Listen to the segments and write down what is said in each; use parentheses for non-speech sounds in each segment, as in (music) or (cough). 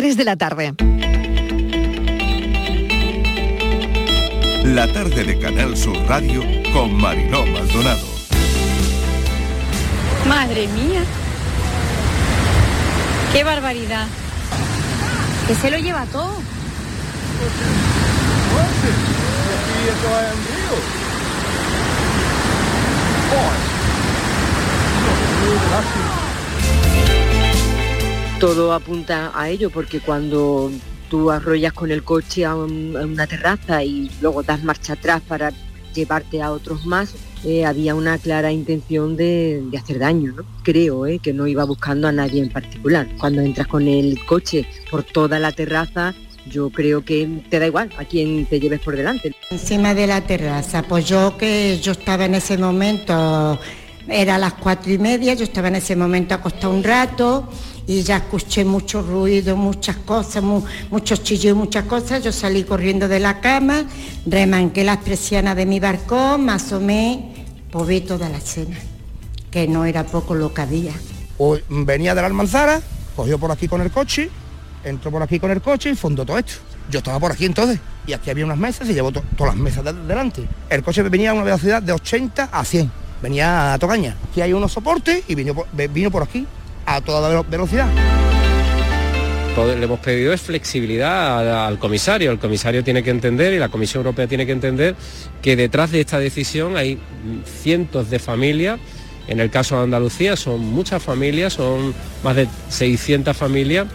3 de la tarde. La tarde de Canal Sur Radio con Mariló Maldonado. Madre mía. Qué barbaridad. Que se lo lleva todo. Todo apunta a ello porque cuando tú arrollas con el coche a, un- a una terraza y luego das marcha atrás para llevarte a otros más, eh, había una clara intención de, hacer daño, ¿no? Creo eh, que no iba buscando a nadie en particular. Cuando entras con el coche por toda la terraza, yo creo que te da igual a quién te lleves por delante. Encima de la terraza, pues yo que yo estaba en ese momento, era las cuatro y media, yo estaba en ese momento acostada un rato y ya escuché mucho ruido, muchas cosas, mu- muchos chillos, muchas cosas. Yo salí corriendo de la cama, remanqué las persianas de mi balcón, me asomé, pues vi toda la escena, que no era poco lo que había. Venía de la almanzara, cogió por aquí con el coche, entró por aquí con el coche y fundó todo esto. Yo estaba por aquí entonces, y aquí había unas mesas y llevó to- todas las mesas de- delante. El coche venía a una velocidad de 80 a 100, venía a Tocaña. Aquí hay unos soportes y vino vino por aquí a toda velo- velocidad. Le hemos pedido es flexibilidad al comisario. El comisario tiene que entender y la Comisión Europea tiene que entender que detrás de esta decisión hay cientos de familias. En el caso de Andalucía son muchas familias, son más de 600 familias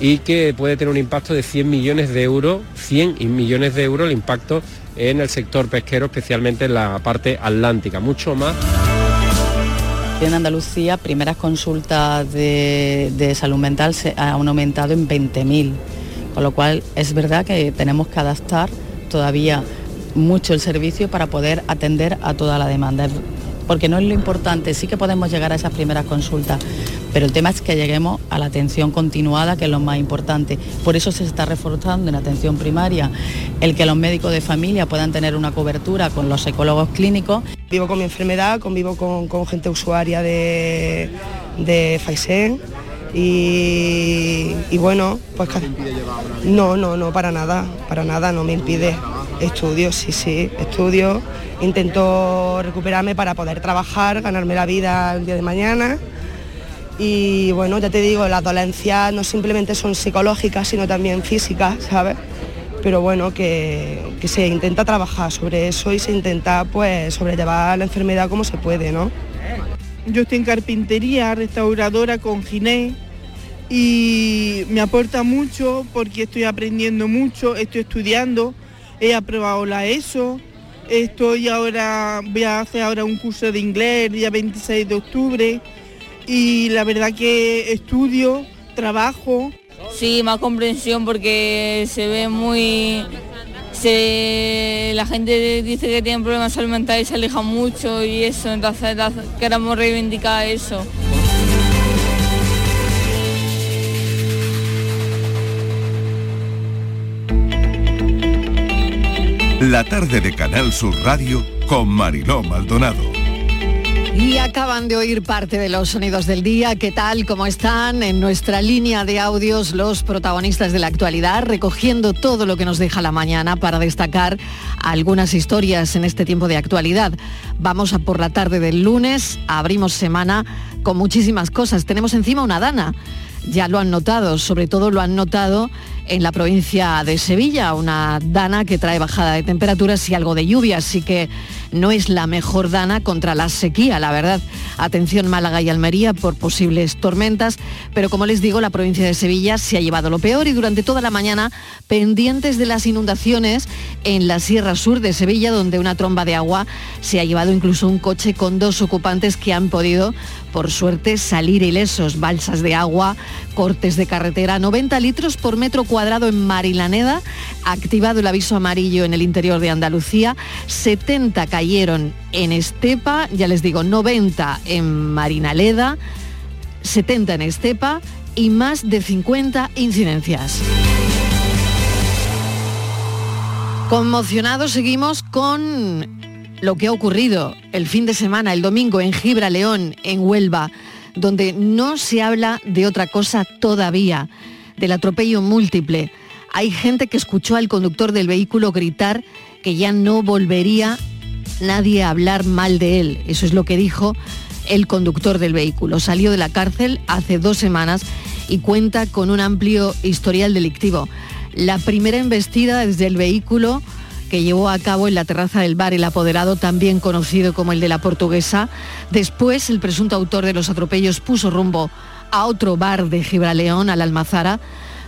y que puede tener un impacto de 100 millones de euros, 100 y millones de euros el impacto en el sector pesquero, especialmente en la parte atlántica, mucho más En Andalucía, primeras consultas de, salud mental se han aumentado en 20.000, con lo cual es verdad que tenemos que adaptar todavía mucho el servicio para poder atender a toda la demanda. Porque no es lo importante, sí que podemos llegar a esas primeras consultas, pero el tema es que lleguemos a la atención continuada, que es lo más importante. Por eso se está reforzando en atención primaria el que los médicos de familia puedan tener una cobertura con los psicólogos clínicos Vivo con mi enfermedad, convivo con, gente usuaria de, de Faisen y, y bueno, pues no, no, no, para nada, para nada, no me impide. Estudio, sí, sí, estudio, intento recuperarme para poder trabajar, ganarme la vida el día de mañana. Y bueno, ya te digo, las dolencias no simplemente son psicológicas, sino también físicas, ¿sabes? Pero bueno, que, se intenta trabajar sobre eso y se intenta pues sobrellevar la enfermedad como se puede, ¿no? Yo estoy en carpintería, restauradora con Ginés y me aporta mucho porque estoy aprendiendo mucho, estoy estudiando, he aprobado la ESO, estoy ahora, voy a hacer ahora un curso de inglés el día 26 de octubre y la verdad que estudio, trabajo. Sí, más comprensión porque se ve muy... Se, la gente dice que tienen problemas mental y se aleja mucho y eso, entonces queremos reivindicar eso. La tarde de Canal Sur Radio con Mariló Maldonado. Y acaban de oír parte de los sonidos del día. ¿Qué tal? ¿Cómo están? En nuestra línea de audios, los protagonistas de la actualidad, recogiendo todo lo que nos deja la mañana para destacar algunas historias en este tiempo de actualidad. Vamos a por la tarde del lunes, abrimos semana con muchísimas cosas. Tenemos encima una dana. Ya lo han notado, sobre todo lo han notado en la provincia de Sevilla, una dana que trae bajada de temperaturas y algo de lluvia, así que no es la mejor dana contra la sequía, la verdad. Atención Málaga y Almería por posibles tormentas, pero como les digo, la provincia de Sevilla se ha llevado lo peor y durante toda la mañana pendientes de las inundaciones en la Sierra Sur de Sevilla, donde una tromba de agua se ha llevado incluso un coche con dos ocupantes que han podido, por suerte, salir ilesos. Balsas de agua, cortes de carretera, 90 litros por metro cuadrado en Marilaneda, activado el aviso amarillo en el interior de Andalucía, 70 cayeron en Estepa, ya les digo, 90 en Marinaleda, 70 en Estepa y más de 50 incidencias. Conmocionados seguimos con lo que ha ocurrido el fin de semana, el domingo, en Gibra León, en Huelva, donde no se habla de otra cosa todavía. del atropello múltiple. Hay gente que escuchó al conductor del vehículo gritar que ya no volvería nadie a hablar mal de él. Eso es lo que dijo el conductor del vehículo. Salió de la cárcel hace dos semanas y cuenta con un amplio historial delictivo. La primera embestida desde el vehículo que llevó a cabo en la terraza del bar el apoderado, también conocido como el de la portuguesa. Después, el presunto autor de los atropellos puso rumbo a otro bar de Gibraleón, al Almazara,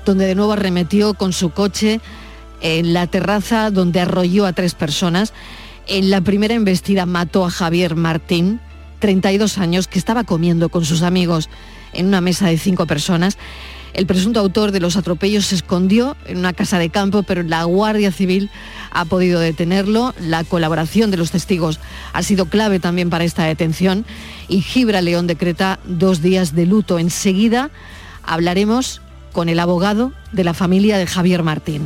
donde de nuevo arremetió con su coche en la terraza donde arrolló a tres personas. En la primera embestida mató a Javier Martín, 32 años, que estaba comiendo con sus amigos en una mesa de cinco personas. El presunto autor de los atropellos se escondió en una casa de campo, pero la Guardia Civil ha podido detenerlo. La colaboración de los testigos ha sido clave también para esta detención y Gibra León decreta dos días de luto. Enseguida hablaremos con el abogado de la familia de Javier Martín.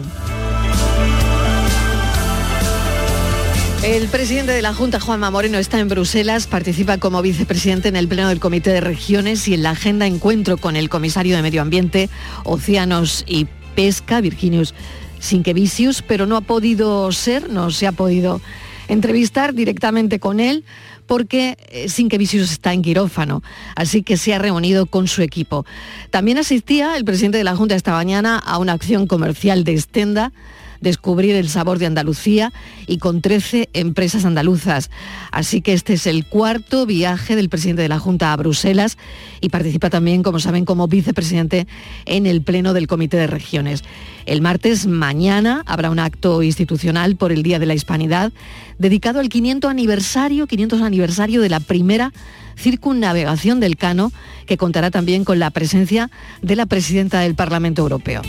El presidente de la Junta, Juanma Moreno, está en Bruselas, participa como vicepresidente en el Pleno del Comité de Regiones y en la agenda encuentro con el comisario de Medio Ambiente, Océanos y Pesca, Virginius Sinquevicius, pero no ha podido ser, no se ha podido entrevistar directamente con él porque eh, Sinquevicius está en quirófano, así que se ha reunido con su equipo. También asistía el presidente de la Junta esta mañana a una acción comercial de Estenda descubrir el sabor de Andalucía y con 13 empresas andaluzas. Así que este es el cuarto viaje del presidente de la Junta a Bruselas y participa también, como saben, como vicepresidente en el Pleno del Comité de Regiones. El martes, mañana, habrá un acto institucional por el Día de la Hispanidad dedicado al 500 aniversario, 500 aniversario de la primera circunnavegación del Cano, que contará también con la presencia de la presidenta del Parlamento Europeo.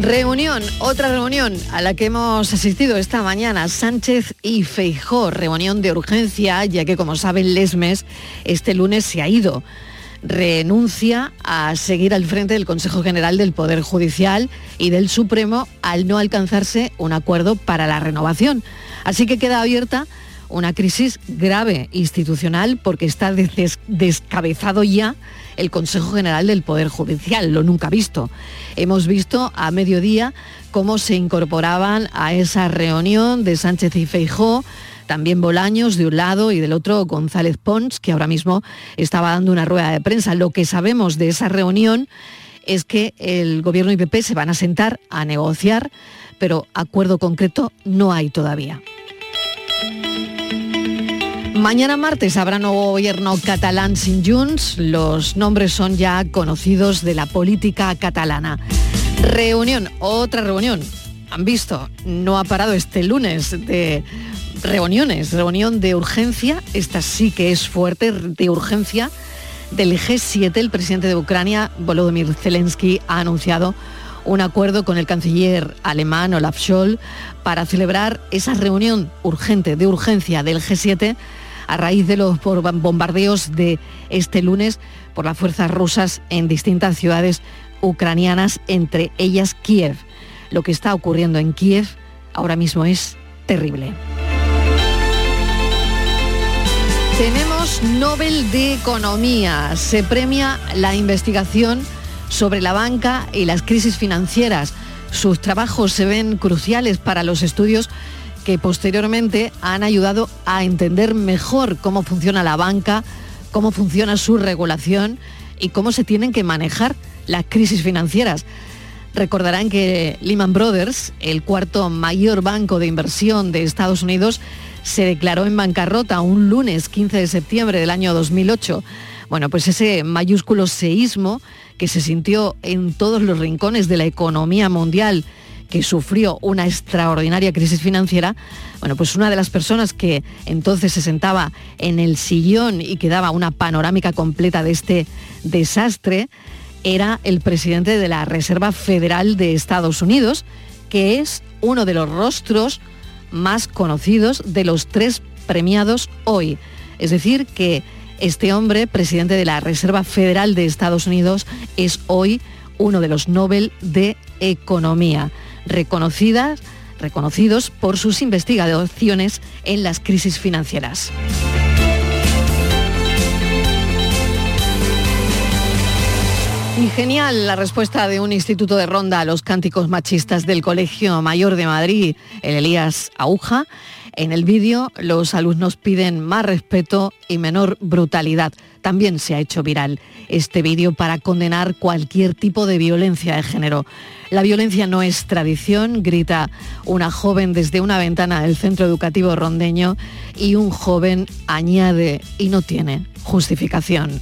Reunión, otra reunión a la que hemos asistido esta mañana, Sánchez y Feijó, reunión de urgencia, ya que como saben Lesmes este lunes se ha ido. Renuncia a seguir al frente del Consejo General del Poder Judicial y del Supremo al no alcanzarse un acuerdo para la renovación. Así que queda abierta una crisis grave institucional porque está descabezado ya el Consejo General del Poder Judicial, lo nunca visto. Hemos visto a mediodía cómo se incorporaban a esa reunión de Sánchez y Feijó también Bolaños de un lado y del otro González Pons, que ahora mismo estaba dando una rueda de prensa. Lo que sabemos de esa reunión es que el Gobierno y PP se van a sentar a negociar, pero acuerdo concreto no hay todavía. Mañana martes habrá nuevo gobierno catalán sin Junts. Los nombres son ya conocidos de la política catalana. Reunión, otra reunión. Han visto, no ha parado este lunes de reuniones. Reunión de urgencia, esta sí que es fuerte, de urgencia del G7. El presidente de Ucrania, Volodymyr Zelensky, ha anunciado un acuerdo con el canciller alemán Olaf Scholz para celebrar esa reunión urgente, de urgencia del G7 a raíz de los bombardeos de este lunes por las fuerzas rusas en distintas ciudades ucranianas, entre ellas Kiev. Lo que está ocurriendo en Kiev ahora mismo es terrible. Tenemos Nobel de Economía. Se premia la investigación sobre la banca y las crisis financieras. Sus trabajos se ven cruciales para los estudios que posteriormente han ayudado a entender mejor cómo funciona la banca, cómo funciona su regulación y cómo se tienen que manejar las crisis financieras. Recordarán que Lehman Brothers, el cuarto mayor banco de inversión de Estados Unidos, se declaró en bancarrota un lunes 15 de septiembre del año 2008. Bueno, pues ese mayúsculo seísmo que se sintió en todos los rincones de la economía mundial que sufrió una extraordinaria crisis financiera, bueno, pues una de las personas que entonces se sentaba en el sillón y que daba una panorámica completa de este desastre era el presidente de la Reserva Federal de Estados Unidos, que es uno de los rostros más conocidos de los tres premiados hoy. Es decir, que este hombre, presidente de la Reserva Federal de Estados Unidos, es hoy uno de los Nobel de Economía reconocidas, reconocidos por sus investigaciones en las crisis financieras. Y genial la respuesta de un instituto de ronda a los cánticos machistas del Colegio Mayor de Madrid, el Elías Aguja. En el vídeo los alumnos piden más respeto y menor brutalidad. También se ha hecho viral este vídeo para condenar cualquier tipo de violencia de género. La violencia no es tradición, grita una joven desde una ventana del centro educativo rondeño y un joven añade y no tiene justificación.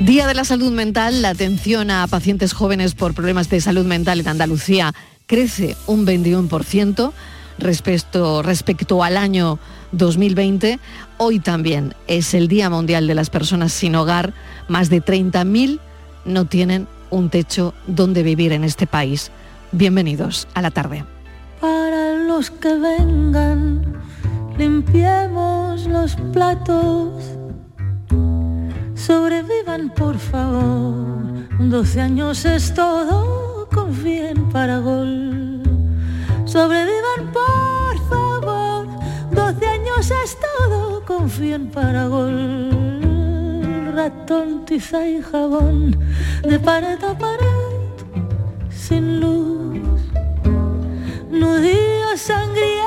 Día de la Salud Mental, la atención a pacientes jóvenes por problemas de salud mental en Andalucía crece un 21% respecto, respecto al año 2020. Hoy también es el Día Mundial de las Personas sin Hogar. Más de 30.000 no tienen un techo donde vivir en este país. Bienvenidos a la tarde. Para los que vengan, limpiemos los platos Sobrevivan, por favor. 12 años es todo, confíen para gol. Sobrevivan, por favor. 12 años es todo, confíen para gol. Ratón, tiza y jabón, de pared a pared, sin luz. Nudillos sangrientos,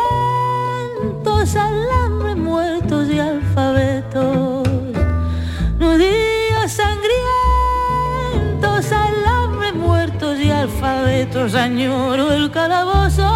alambre muertos y alfabetos Nudillos sangrientos, alambres muertos y alfabetos, añoro el calabozo.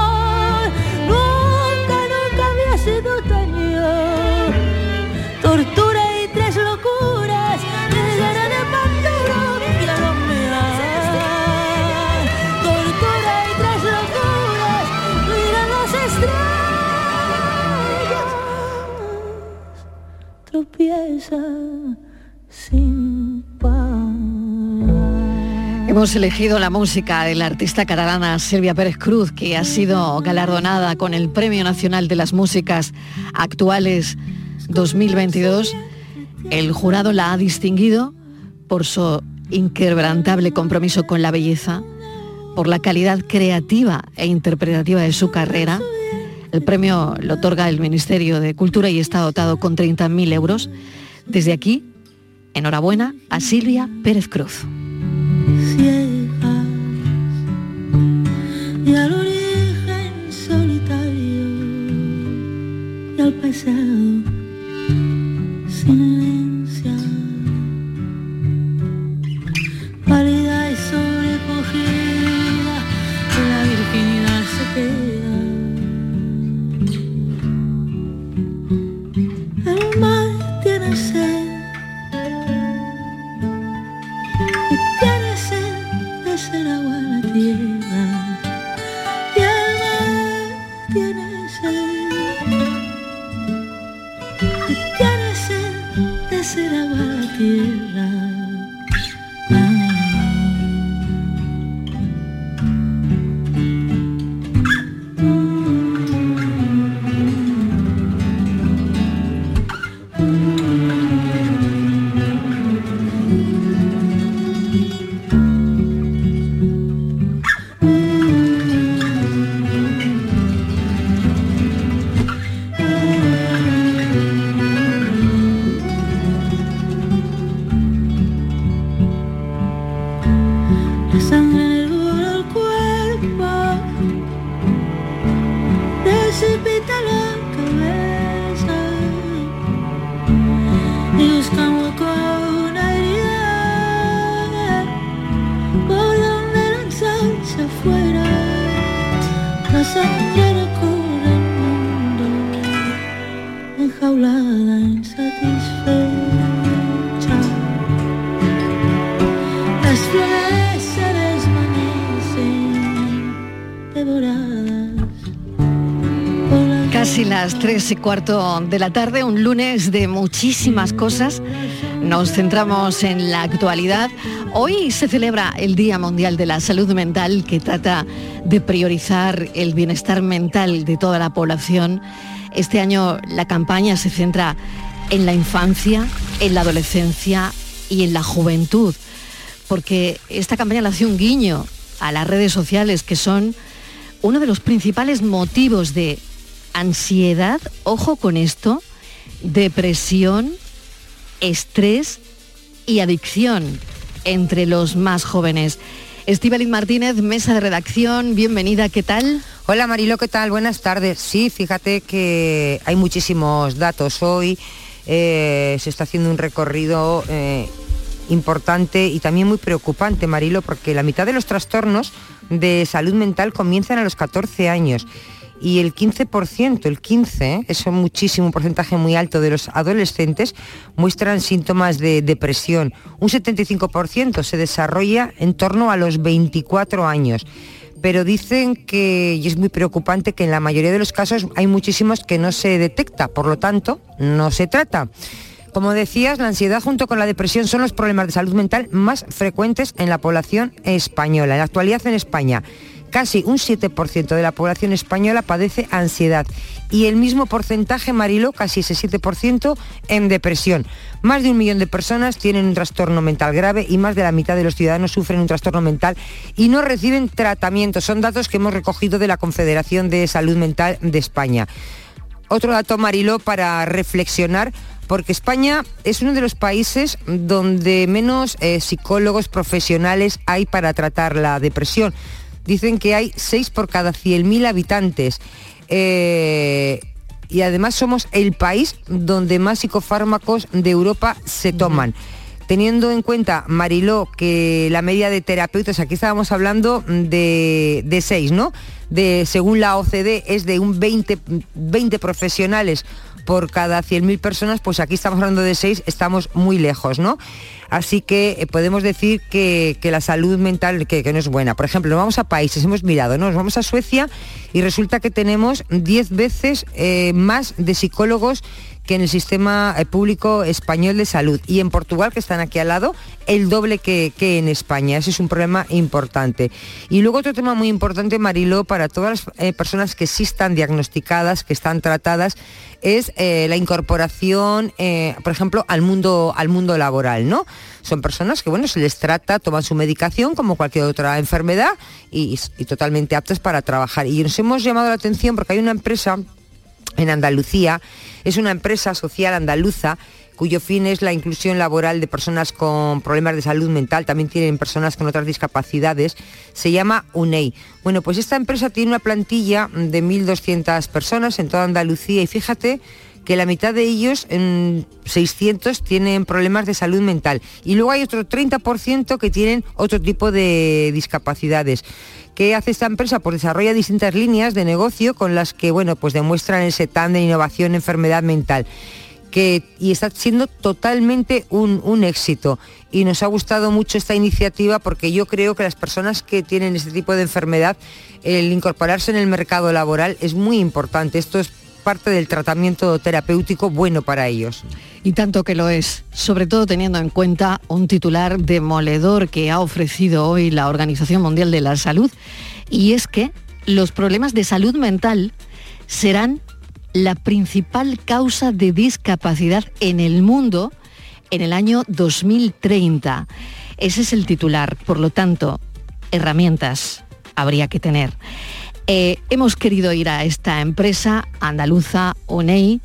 Tropiezan Hemos elegido la música de la artista catalana Silvia Pérez Cruz, que ha sido galardonada con el Premio Nacional de las Músicas Actuales 2022. El jurado la ha distinguido por su inquebrantable compromiso con la belleza, por la calidad creativa e interpretativa de su carrera. El premio lo otorga el Ministerio de Cultura y está dotado con 30.000 euros. Desde aquí, enhorabuena a Silvia Pérez Cruz. too. 3 y cuarto de la tarde, un lunes de muchísimas cosas. Nos centramos en la actualidad. Hoy se celebra el Día Mundial de la Salud Mental que trata de priorizar el bienestar mental de toda la población. Este año la campaña se centra en la infancia, en la adolescencia y en la juventud, porque esta campaña le hace un guiño a las redes sociales que son uno de los principales motivos de ansiedad, ojo con esto, depresión, estrés y adicción. entre los más jóvenes. Estíbaliz Martínez, mesa de redacción, bienvenida, ¿qué tal? Hola Marilo, ¿qué tal? Buenas tardes. Sí, fíjate que hay muchísimos datos hoy. Eh, se está haciendo un recorrido eh, importante y también muy preocupante, Marilo, porque la mitad de los trastornos de salud mental comienzan a los 14 años y el 15%, el 15, es muchísimo, un porcentaje muy alto de los adolescentes muestran síntomas de depresión. Un 75% se desarrolla en torno a los 24 años. Pero dicen que, y es muy preocupante, que en la mayoría de los casos hay muchísimos que no se detecta, por lo tanto, no se trata. Como decías, la ansiedad junto con la depresión son los problemas de salud mental más frecuentes en la población española. En la actualidad en España, casi un 7% de la población española padece ansiedad y el mismo porcentaje, Marilo, casi ese 7% en depresión. Más de un millón de personas tienen un trastorno mental grave y más de la mitad de los ciudadanos sufren un trastorno mental y no reciben tratamiento. Son datos que hemos recogido de la Confederación de Salud Mental de España. Otro dato, Marilo, para reflexionar porque España es uno de los países donde menos eh, psicólogos profesionales hay para tratar la depresión. Dicen que hay 6 por cada 100.000 habitantes. Eh, y además somos el país donde más psicofármacos de Europa se toman. Teniendo en cuenta, Mariló, que la media de terapeutas, aquí estábamos hablando de, de 6, ¿no? De, según la OCDE es de un 20, 20 profesionales por cada 100.000 personas, pues aquí estamos hablando de 6, estamos muy lejos, ¿no? Así que eh, podemos decir que, la salud mental que, no es buena. Por ejemplo, nos vamos a países, hemos mirado, ¿no? Nos vamos a Suecia y resulta que tenemos 10 veces eh, más de psicólogos que en el sistema eh, público español de salud. Y en Portugal, que están aquí al lado, el doble que, en España. Ese es un problema importante. Y luego otro tema muy importante, Mariló, para todas las personas que sí están diagnosticadas, que están tratadas, es la incorporación, por ejemplo, al mundo, al mundo laboral, ¿no? Son personas que, bueno, se les trata, toman su medicación como cualquier otra enfermedad y, y totalmente aptas para trabajar. Y nos hemos llamado la atención porque hay una empresa en Andalucía. Es una empresa social andaluza cuyo fin es la inclusión laboral de personas con problemas de salud mental, también tienen personas con otras discapacidades, se llama UNEI. Bueno, pues esta empresa tiene una plantilla de 1.200 personas en toda Andalucía y fíjate que la mitad de ellos, en 600, tienen problemas de salud mental y luego hay otro 30% que tienen otro tipo de discapacidades. ¿Qué hace esta empresa? Pues desarrolla distintas líneas de negocio con las que, bueno, pues demuestran ese TAN de innovación, enfermedad mental. Que, y está siendo totalmente un, éxito. Y nos ha gustado mucho esta iniciativa porque yo creo que las personas que tienen este tipo de enfermedad, el incorporarse en el mercado laboral es muy importante. Esto es parte del tratamiento terapéutico bueno para ellos. Y tanto que lo es, sobre todo teniendo en cuenta un titular demoledor que ha ofrecido hoy la Organización Mundial de la Salud, y es que los problemas de salud mental serán la principal causa de discapacidad en el mundo en el año 2030. Ese es el titular, por lo tanto, herramientas habría que tener. Eh, hemos querido ir a esta empresa andaluza, UNEI,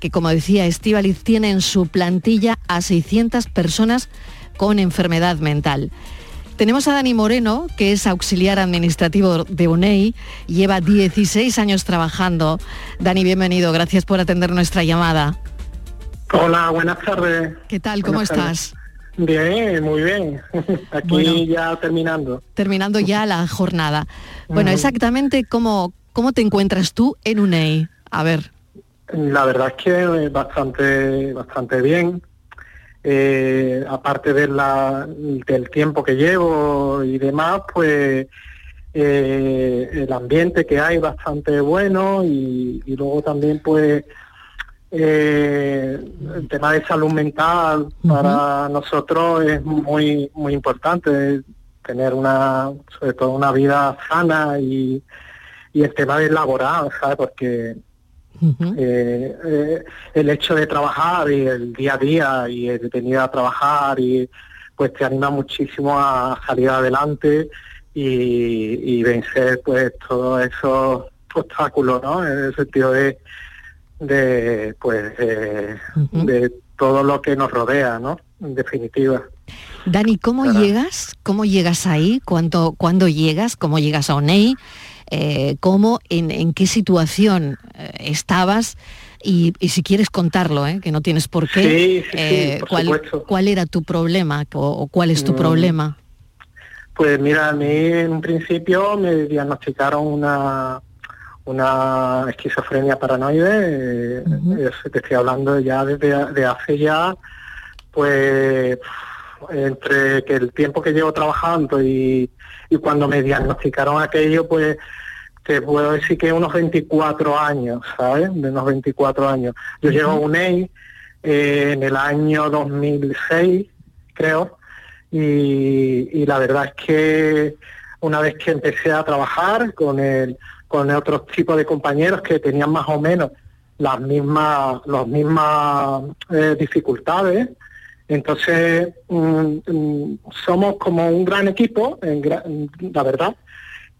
que como decía Estivaliz, tiene en su plantilla a 600 personas con enfermedad mental. Tenemos a Dani Moreno, que es auxiliar administrativo de UNEI, lleva 16 años trabajando. Dani, bienvenido, gracias por atender nuestra llamada. Hola, buenas tardes. ¿Qué tal? ¿Cómo estás? Bien, muy bien. (laughs) Aquí ya terminando. Terminando ya la jornada. Bueno, exactamente cómo, cómo te encuentras tú en UNEI. A ver. La verdad es que bastante, bastante bien. Eh, aparte de la, del tiempo que llevo y demás, pues eh, el ambiente que hay bastante bueno y, y luego también pues eh, el tema de salud mental para nosotros es muy muy importante tener una sobre todo una vida sana y, y el tema del laboral sabes porque eh, eh, el hecho de trabajar y el día a día y el venir a trabajar y pues te anima muchísimo a salir adelante y, y vencer pues todos esos obstáculos no en el sentido de de pues de todo lo que nos rodea, ¿no? En definitiva. Dani, ¿cómo llegas? ¿Cómo llegas ahí? ¿Cuándo, ¿Cuándo llegas? ¿Cómo llegas a ONEI? Eh, ¿Cómo, en, qué situación eh, estabas? Y, si quieres contarlo, ¿eh? que no tienes por qué, sí, ¿cuál, ¿cuál, era tu problema o, cuál es tu mm. problema? Pues mira, a mí en un principio me diagnosticaron una, una esquizofrenia paranoide, te estoy hablando ya desde de hace ya, pues entre que el tiempo que llevo trabajando y, cuando me diagnosticaron aquello, pues te puedo decir que unos 24 años, ¿sabes? De unos 24 años. Yo llego a UNEI eh, en el año 2006, creo, y, la verdad es que una vez que empecé a trabajar con el con otros tipos de compañeros que tenían más o menos las mismas las mismas eh, dificultades. Entonces mm, mm, somos como un gran equipo la verdad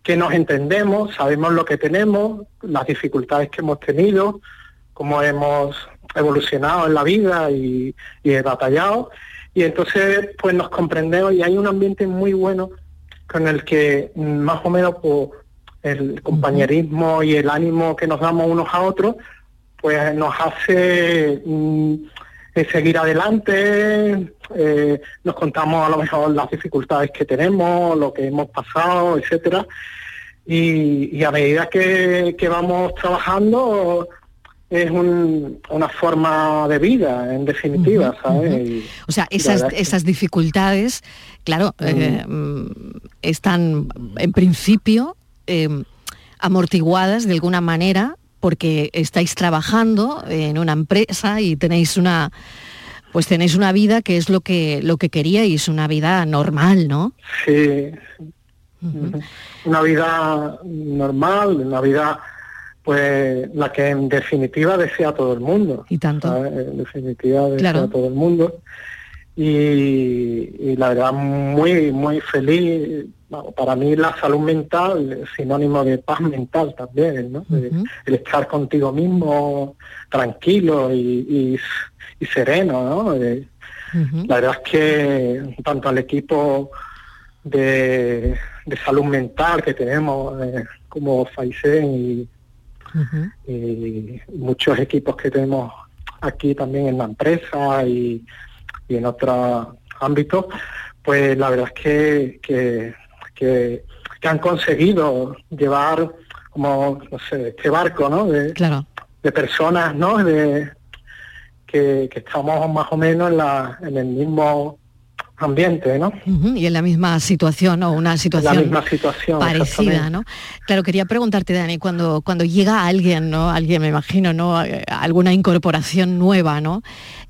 que nos entendemos sabemos lo que tenemos las dificultades que hemos tenido cómo hemos evolucionado en la vida y, y he batallado. Y entonces pues nos comprendemos y hay un ambiente muy bueno con el que más o menos pues, el compañerismo y el ánimo que nos damos unos a otros, pues nos hace mm, eh, seguir adelante, eh, nos contamos a lo mejor las dificultades que tenemos, lo que hemos pasado, etcétera. Y, a medida que, vamos trabajando, es una forma de vida, en definitiva, ¿sabes? o sea, esas, esas dificultades, claro, eh, mm, están en principio Em, amortiguadas de alguna manera porque estáis trabajando en una empresa y tenéis una pues tenéis una vida que es lo que lo que queríais, una vida normal, ¿no? Sí. Una vida normal, una vida pues la que en definitiva desea todo el mundo. Y tanto. En definitiva desea todo el mundo. Y, y, la verdad muy muy feliz para mí la salud mental es sinónimo de paz mental también, ¿no? El estar contigo mismo tranquilo y, sereno, ¿no? La verdad es que tanto al equipo de, salud mental que tenemos eh, como Faisen y, y, muchos equipos que tenemos aquí también en la empresa y, en otros ámbitos, pues la verdad es que que, han conseguido llevar como, no sé, este barco, ¿no? De, de personas, ¿no? De, que, estamos más o menos en, la, en el mismo ambiente, ¿no? y en la misma situación o una situación, la misma situación parecida, ¿no? Claro, quería preguntarte, Dani, cuando, cuando llega alguien, ¿no? Alguien, me imagino, ¿no? Eh, alguna incorporación nueva, ¿no?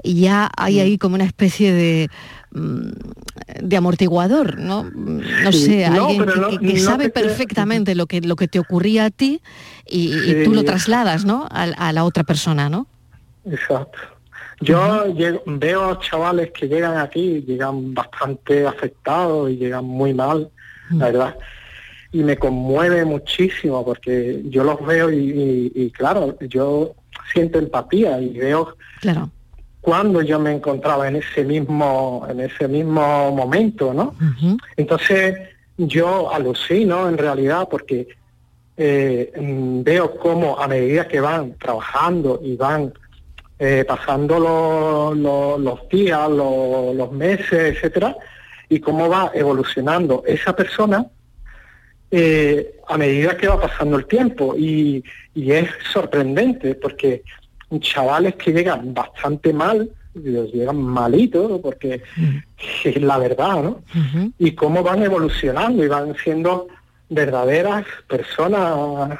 Y ya hay mm. ahí como una especie de Mm, de amortiguador, ¿no? No sé, alguien que, sabe perfectamente lo que lo que te ocurría a ti y, tú lo trasladas, ¿no? A, la otra persona, ¿no? Exacto. Yo veo chavales que llegan aquí, llegan bastante afectados y llegan muy mal, la verdad. Y me conmueve muchísimo porque yo los veo y, y claro, yo siento empatía y veo claro cuando yo me encontraba en ese mismo, en ese mismo momento, ¿no? Entonces yo alucino en realidad porque eh, mm, veo cómo a medida que van trabajando y van eh, pasando los días, los meses, etcétera, y cómo va evolucionando esa persona eh, a medida que va pasando el tiempo. Y, y es sorprendente porque chavales que llegan bastante mal, los llegan malitos, porque es la verdad, ¿no? Y cómo van evolucionando y van siendo verdaderas personas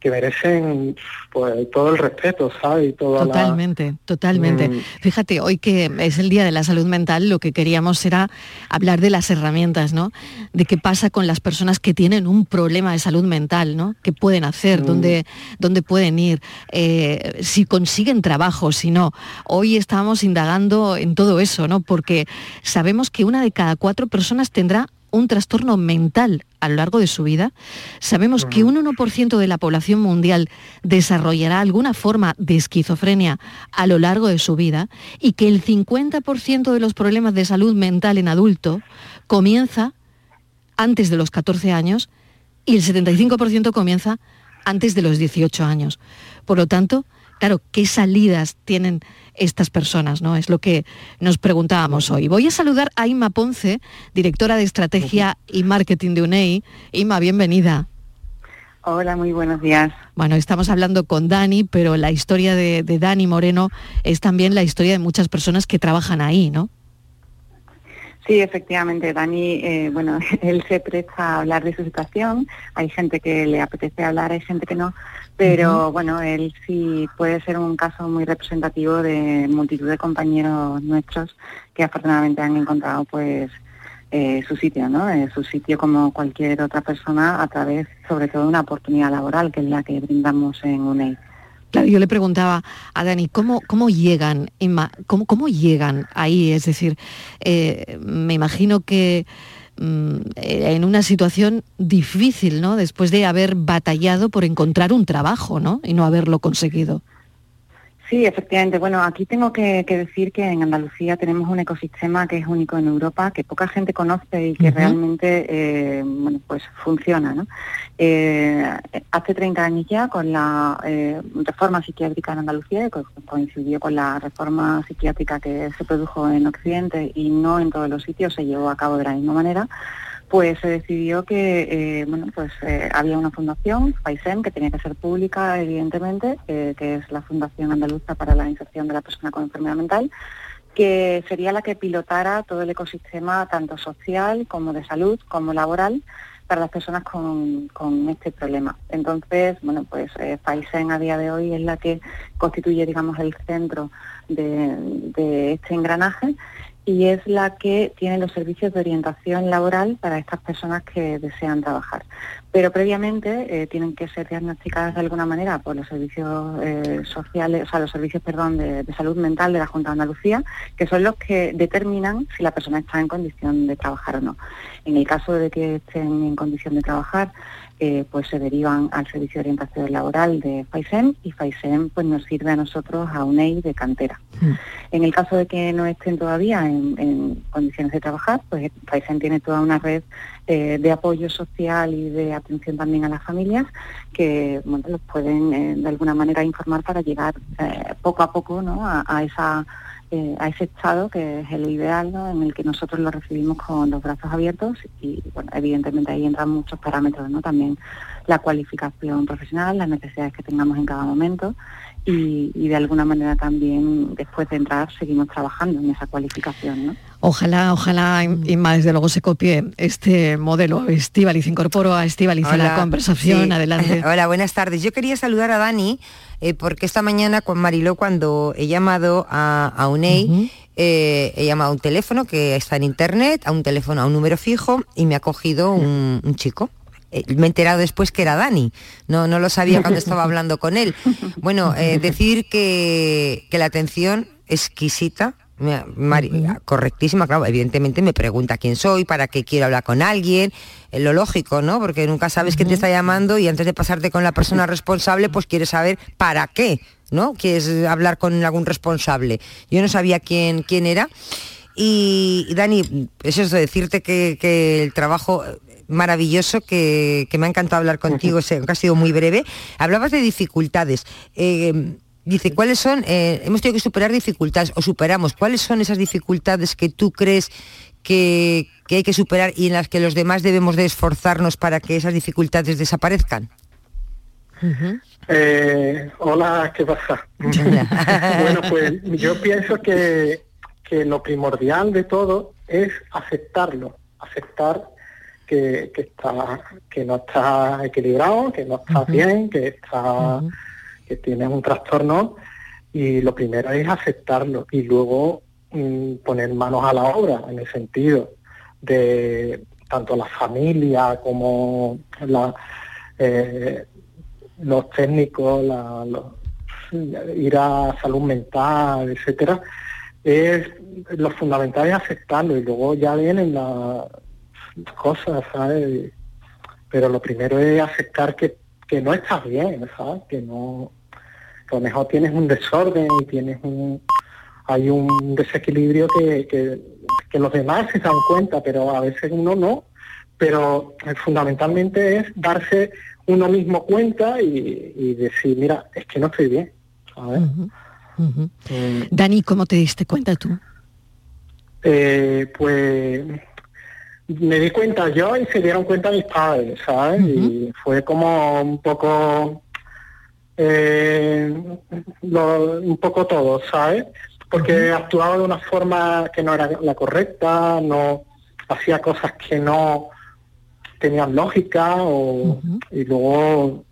que merecen pues, todo el respeto, ¿sabes? totalmente, totalmente. Mm. Fíjate, hoy que es el Día de la Salud Mental, lo que queríamos era hablar de las herramientas, ¿no? De qué pasa con las personas que tienen un problema de salud mental, ¿no? ¿Qué pueden hacer? Mm. ¿Dónde, ¿Dónde, pueden ir? Eh, si consiguen trabajo, si no. Hoy estamos indagando en todo eso, ¿no? Porque sabemos que una de cada cuatro personas tendrá un trastorno mental a lo largo de su vida. Sabemos que un 1% de la población mundial desarrollará alguna forma de esquizofrenia a lo largo de su vida y que el 50% de los problemas de salud mental en adulto comienza antes de los 14 años y el 75% comienza antes de los 18 años. Por lo tanto, claro, ¿qué salidas tienen estas personas? ¿no? Es lo que nos preguntábamos hoy. Voy a saludar a Inma Ponce, directora de Estrategia y Marketing de UNEI. Inma, bienvenida. Hola, muy buenos días. Bueno, estamos hablando con Dani, pero la historia de, de Dani Moreno es también la historia de muchas personas que trabajan ahí, ¿no? Sí, efectivamente, Dani, eh, bueno, (laughs) él se presta a hablar de su situación, hay gente que le apetece hablar, hay gente que no, pero bueno, él sí puede ser un caso muy representativo de multitud de compañeros nuestros que afortunadamente han encontrado pues eh, su sitio, ¿no? Eh, su sitio como cualquier otra persona a través sobre todo de una oportunidad laboral que es la que brindamos en UNEI. Claro, yo le preguntaba a Dani, ¿cómo, cómo llegan, cómo, cómo llegan ahí? Es decir, eh, me imagino que en una situación difícil, ¿no? Después de haber batallado por encontrar un trabajo, ¿no? Y no haberlo conseguido. Sí, efectivamente. Bueno, aquí tengo que, decir que en Andalucía tenemos un ecosistema que es único en Europa, que poca gente conoce y que realmente, eh, bueno, pues funciona, ¿no? Eh, hace 30 años ya, con la eh, reforma psiquiátrica en Andalucía, que coincidió con la reforma psiquiátrica que se produjo en Occidente y no en todos los sitios, se llevó a cabo de la misma manera, pues se decidió que eh, bueno pues eh, había una fundación, FAISEM, que tenía que ser pública, evidentemente, que es la Fundación Andaluza para la Inserción de la Persona con Enfermedad Mental, que sería la que pilotara todo el ecosistema, tanto social como de salud, como laboral, para las personas con, este problema. Entonces, bueno, pues eh, FAISEM a día de hoy es la que constituye, digamos, el centro de este engranaje y es la que tiene los servicios de orientación laboral para estas personas que desean trabajar. Pero previamente eh, tienen que ser diagnosticadas de alguna manera por los servicios eh, sociales, o sea, los servicios, perdón, de, de, salud mental de la Junta de Andalucía, que son los que determinan si la persona está en condición de trabajar o no. En el caso de que estén en condición de trabajar, eh, pues se derivan al Servicio de Orientación Laboral de FAISEM y FAISEM pues nos sirve a nosotros a UNEI de cantera. Mm. En el caso de que no estén todavía en, condiciones de trabajar, pues FAISEM tiene toda una red eh, de apoyo social y de atención también a las familias que bueno, los pueden eh, de alguna manera informar para llegar poco a poco ¿no? a esa eh, a ese estado que es el ideal en el que nosotros lo recibimos con los brazos abiertos y bueno evidentemente ahí entran muchos parámetros no también la cualificación profesional las necesidades que tengamos en cada momento y, de alguna manera también después de entrar seguimos trabajando en esa cualificación ¿no? Ojalá, ojalá, Inma, desde luego se copie este modelo. Estivaliz, incorporo a Estivaliz a la conversación. Adelante. (laughs) Hola, buenas tardes. Yo quería saludar a Dani, eh, porque esta mañana con Mariló, cuando he llamado a, UNEI, eh, he llamado a un teléfono que está en internet, a un teléfono, a un número fijo, y me ha cogido un, chico. Eh, me he enterado después que era Dani, no, no lo sabía cuando (laughs) estaba hablando con él. Bueno, decir que, que, la atención exquisita, correctísima, claro, evidentemente me pregunta quién soy, para qué quiero hablar con alguien, eh, lo lógico, ¿no? Porque nunca sabes quién te está llamando y antes de pasarte con la persona responsable, pues quieres saber para qué, ¿no? Quieres hablar con algún responsable. Yo no sabía quién, quién era. Y, Dani, eso es decirte que, el trabajo maravilloso que, me ha encantado hablar contigo, que ha sido muy breve. Hablabas de dificultades. Eh, Dice, ¿cuáles son? Eh, hemos tenido que superar dificultades o superamos. ¿Cuáles son esas dificultades que tú crees que, hay que superar y en las que los demás debemos de esforzarnos para que esas dificultades desaparezcan? Eh, hola, ¿qué pasa? (laughs) bueno, pues yo pienso que, lo primordial de todo es aceptarlo, aceptar que, está, que no está equilibrado, que no está bien, que está que tienes un trastorno y lo primero es aceptarlo y luego mm, poner manos a la obra en el sentido de tanto la familia como la, eh, los técnicos, ir a salud mental, etcétera, es lo fundamental es aceptarlo y luego ya vienen cosas, ¿sabes? Pero lo primero es aceptar que, que no estás bien, ¿sabes? Que no, a lo mejor tienes un desorden y tienes un, hay un desequilibrio que, que, que los demás se dan cuenta, pero a veces uno no. Pero eh, fundamentalmente es darse uno mismo cuenta y, y decir, mira, es que no estoy bien. ¿sabes? Ujú. Dani, ¿cómo te diste cuenta tú? Eh, pues me di cuenta yo y se dieron cuenta mis padres, ¿sabes? Y fue como un poco, eh, lo- un poco todo, ¿sabes? Porque actuaba de una forma que no era la correcta, no hacía cosas que no tenían lógica o, y luego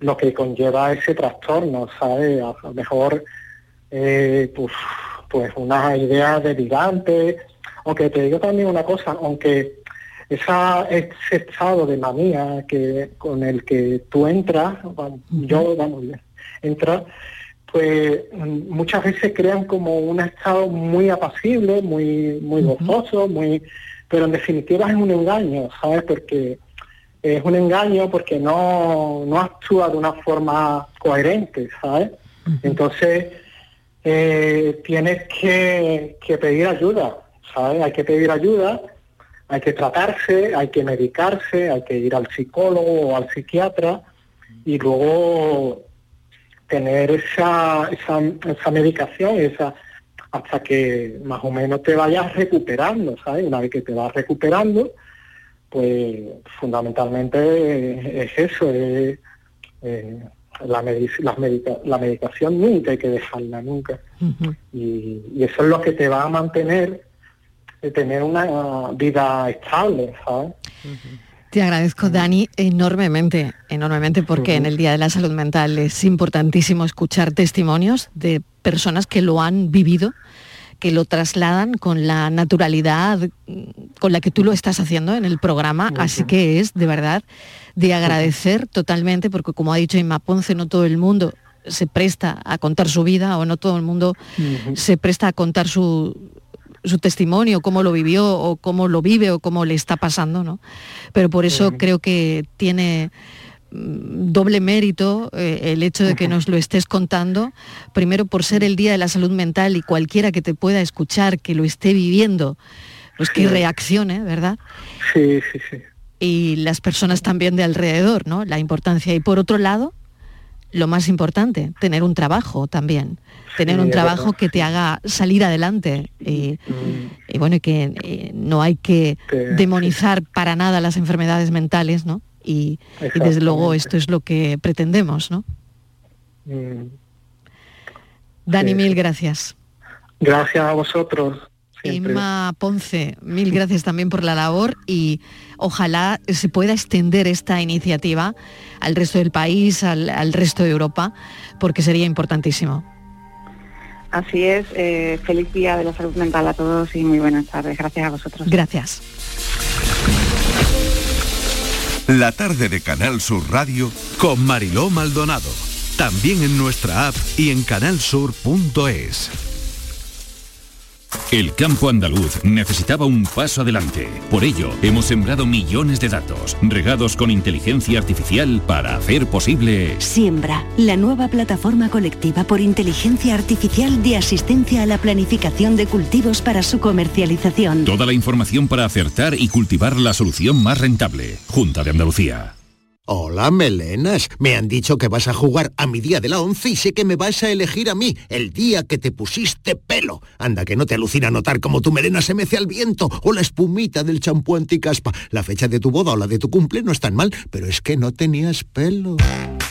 lo que conlleva ese trastorno, ¿sabes? A lo mejor eh, pues, pues una idea delirante, aunque te digo también una cosa, aunque esa, ese estado de manía que con el que tú entras, yo vamos entra, pues muchas veces crean como un estado muy apacible, muy, muy gozoso, muy pero en definitiva es un engaño, ¿sabes? Porque es un engaño porque no, no actúa de una forma coherente, ¿sabes? Entonces, eh, tienes que, que pedir ayuda, ¿sabes? Hay que pedir ayuda, hay que tratarse, hay que medicarse, hay que ir al psicólogo o al psiquiatra y luego tener esa, esa, esa medicación, esa hasta que más o menos te vayas recuperando, ¿sabes? Una vez que te vas recuperando, pues fundamentalmente es eso, es, la, medic- las medica- la medicación nunca hay que dejarla, nunca. Y, y eso es lo que te va a mantener, de tener una vida estable, ¿sabes? Te agradezco, Dani, enormemente, enormemente, porque en el Día de la Salud Mental es importantísimo escuchar testimonios de personas que lo han vivido, que lo trasladan con la naturalidad mm, con la que tú lo estás haciendo en el programa, así que es de verdad de agradecer totalmente, porque como ha dicho Inma Ponce, no todo el mundo se presta a contar su vida o no todo el mundo se presta a contar su, su testimonio, cómo lo vivió o cómo lo vive o cómo le está pasando, ¿no? Pero por eso creo que tiene mm, doble mérito eh, el hecho de que nos lo estés contando, primero por ser el Día de la Salud Mental y cualquiera que te pueda escuchar, que lo esté viviendo, pues que Sí. reaccione, ¿verdad? Sí, sí, sí. Y las personas también de alrededor, ¿no? La importancia. Y por otro lado, lo más importante, tener un trabajo también. Tener Sí, un trabajo verdad, que te haga salir adelante. Y, y bueno, y que eh, no hay que demonizar para nada las enfermedades mentales, ¿no? Y, desde luego esto es lo que pretendemos, ¿no? Mm. Dani, Sí, mil gracias. Gracias a vosotros. Emma Ponce, mil gracias también por la labor y ojalá se pueda extender esta iniciativa al resto del país, al, al resto de Europa, porque sería importantísimo. Así es, eh, feliz día de la salud mental a todos y muy buenas tardes. Gracias a vosotros. Gracias. La tarde de Canal Sur Radio con Mariló Maldonado. También en nuestra app y en canalsur.es. El campo andaluz necesitaba un paso adelante. Por ello, hemos sembrado millones de datos, regados con inteligencia artificial para hacer posible... Siembra, la nueva plataforma colectiva por inteligencia artificial de asistencia a la planificación de cultivos para su comercialización. Toda la información para acertar y cultivar la solución más rentable. Junta de Andalucía. Hola, melenas. Me han dicho que vas a jugar a mi día de la once y sé que me vas a elegir a mí, el día que te pusiste pelo. Anda, que no te alucina notar cómo tu melena se mece al viento o la espumita del champú anticaspa. La fecha de tu boda o la de tu cumple no es tan mal, pero es que no tenías pelo.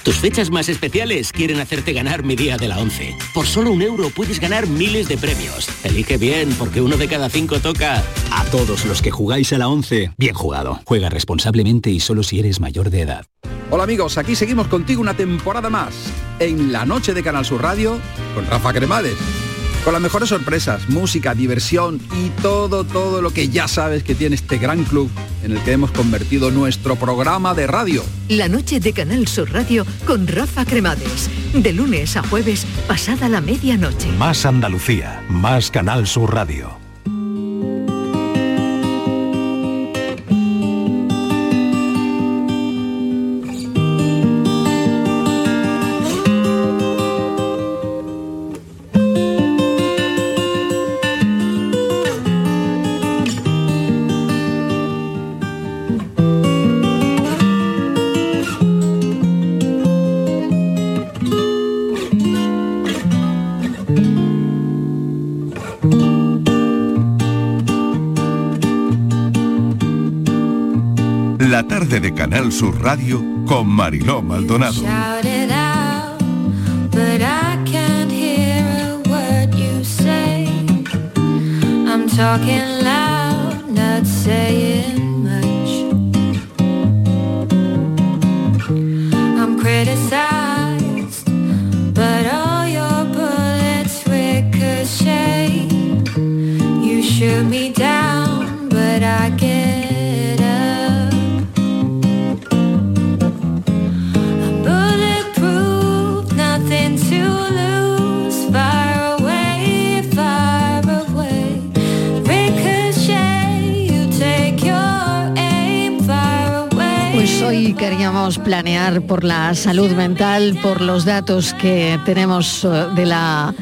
Tus fechas más especiales quieren hacerte ganar mi día de la 11. Por solo un euro puedes ganar miles de premios. Elige bien, porque uno de cada cinco toca. A todos los que jugáis a la 11, bien jugado. Juega responsablemente y solo si eres mayor de edad. Hola amigos, aquí seguimos contigo una temporada más en la noche de Canal Sur Radio con Rafa Cremades. Con las mejores sorpresas, música, diversión y todo, todo lo que ya sabes que tiene este gran club en el que hemos convertido nuestro programa de radio. La noche de Canal Sur Radio con Rafa Cremades. De lunes a jueves, pasada la medianoche. Más Andalucía, más Canal Sur Radio. Sur Radio con Mariló Maldonado. Shout it out, but I can't hear a word you say. I'm talking loud, not saying much. I'm criticized, but all your bullets ricochet. You shoot me down, planear por la salud mental, por los datos que tenemos eh, de la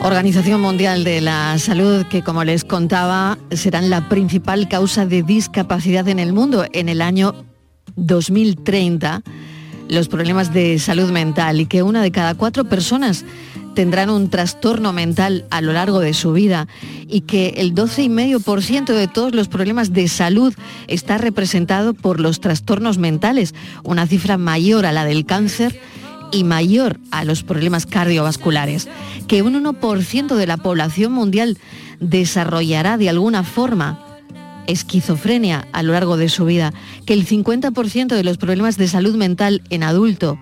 Organización Mundial de la Salud, que como les contaba, serán la principal causa de discapacidad en el mundo en el año 2030, los problemas de salud mental y que una de cada cuatro personas tendrán un trastorno mental a lo largo de su vida y que el 12,5% de todos los problemas de salud está representado por los trastornos mentales, una cifra mayor a la del cáncer y mayor a los problemas cardiovasculares, que un 1% de la población mundial desarrollará de alguna forma esquizofrenia a lo largo de su vida, que el 50% de los problemas de salud mental en adulto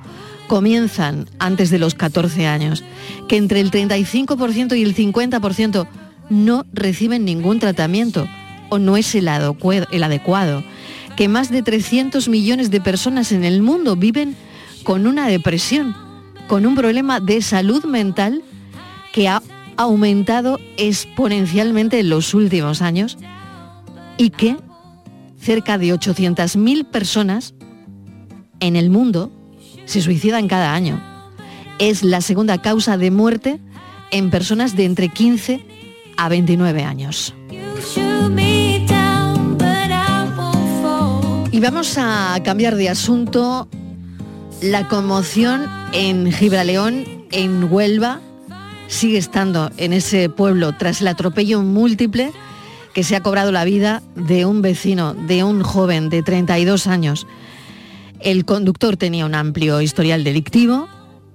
comienzan antes de los 14 años, que entre el 35% y el 50% no reciben ningún tratamiento o no es el, adecuado, que más de 300 millones de personas en el mundo viven con una depresión, con un problema de salud mental que ha aumentado exponencialmente en los últimos años y que cerca de 800.000 personas en el mundo se suicidan cada año. Es la segunda causa de muerte en personas de entre 15 a 29 años. Y vamos a cambiar de asunto. La conmoción en Gibraleón, en Huelva, sigue estando en ese pueblo tras el atropello múltiple que se ha cobrado la vida de un vecino, de un joven de 32 años. El conductor tenía un amplio historial delictivo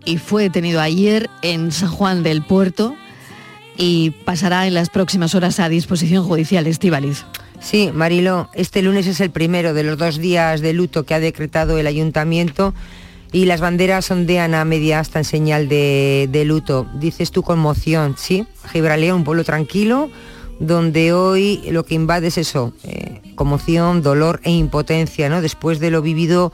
y fue detenido ayer en San Juan del Puerto y pasará en las próximas horas a disposición judicial Estivaliz. Sí, Marilo, este lunes es el primero de los dos días de luto que ha decretado el ayuntamiento y las banderas ondean a media hasta en señal de, luto. Dices tu conmoción, ¿sí? Gibraleón, un pueblo tranquilo, donde hoy lo que invade es eso, eh, conmoción, dolor e impotencia, ¿no? Después de lo vivido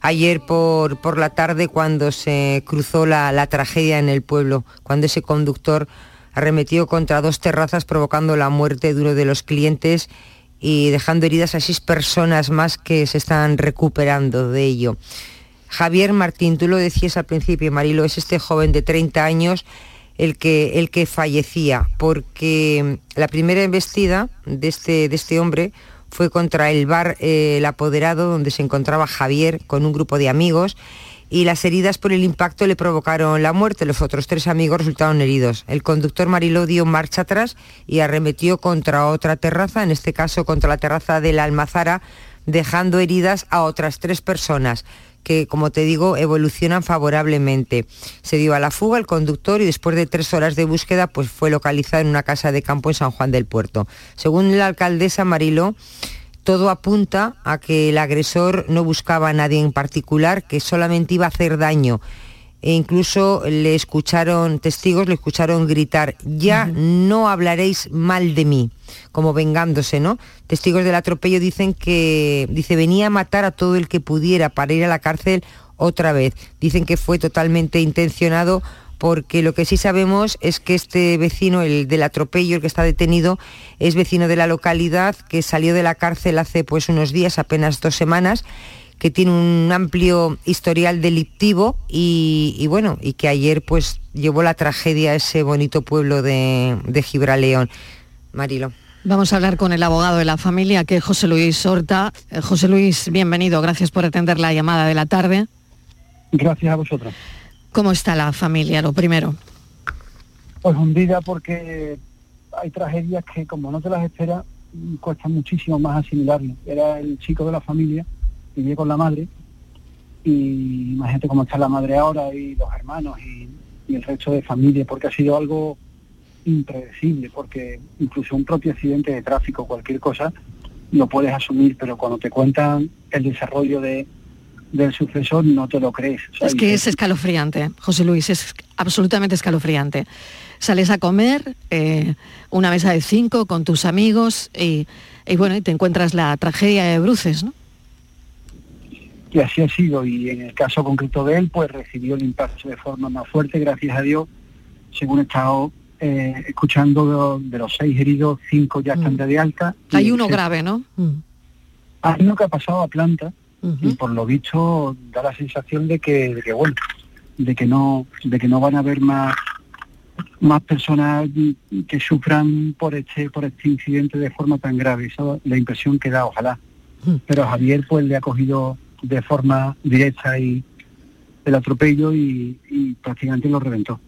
ayer por, por la tarde cuando se cruzó la, la tragedia en el pueblo, cuando ese conductor arremetió contra dos terrazas provocando la muerte de uno de los clientes y dejando heridas a seis personas más que se están recuperando de ello. Javier Martín, tú lo decías al principio, Marilo, es este joven de 30 años el que, el que fallecía, porque la primera embestida de este, de este hombre fue contra el bar eh, El Apoderado, donde se encontraba Javier con un grupo de amigos, y las heridas por el impacto le provocaron la muerte. Los otros tres amigos resultaron heridos. El conductor Mariló dio marcha atrás y arremetió contra otra terraza, en este caso contra la terraza de la Almazara, dejando heridas a otras tres personas que, como te digo, evolucionan favorablemente. Se dio a la fuga el conductor y después de tres horas de búsqueda pues fue localizado en una casa de campo en San Juan del Puerto. Según la alcaldesa Mariló, todo apunta a que el agresor no buscaba a nadie en particular, que solamente iba a hacer daño. E incluso le escucharon, testigos le escucharon gritar, ya no hablaréis mal de mí, como vengándose, ¿no? Testigos del atropello dicen que, dice, venía a matar a todo el que pudiera para ir a la cárcel otra vez. Dicen que fue totalmente intencionado porque lo que sí sabemos es que este vecino, el del atropello, el que está detenido, es vecino de la localidad, que salió de la cárcel hace pues unos días, apenas dos semanas, que tiene un amplio historial delictivo y, y bueno, y que ayer pues llevó la tragedia a ese bonito pueblo de, de Gibraleón. Marilo. Vamos a hablar con el abogado de la familia, que es José Luis Horta. Eh, José Luis, bienvenido, gracias por atender la llamada de la tarde. Gracias a vosotros. ¿Cómo está la familia, lo primero? Pues hundida porque hay tragedias que como no te las esperas, cuesta muchísimo más asimilarlo. Era el chico de la familia, vivía con la madre, y imagínate cómo está la madre ahora y los hermanos y, y el resto de familia, porque ha sido algo impredecible, porque incluso un propio accidente de tráfico, cualquier cosa, lo puedes asumir, pero cuando te cuentan el desarrollo de, del sucesor no te lo crees. Es que es escalofriante, José Luis, es absolutamente escalofriante. Sales a comer, eh, una mesa de cinco con tus amigos y, y bueno, y te encuentras la tragedia de Bruces, ¿no? Y así ha sido, y en el caso concreto de él, pues recibió el impacto de forma más fuerte, gracias a Dios, según he estado eh, escuchando de, de los seis heridos, cinco ya están de alta. Hay uno grave, ¿no? Mm. Hay uno que ha pasado a planta y por lo visto da la sensación de que, de que bueno, de que no, de que no van a haber más más personas que sufran por este por este incidente de forma tan grave. Esa es la impresión que da, ojalá. Pero a Javier pues le ha cogido de forma directa y el atropello y, y prácticamente lo reventó.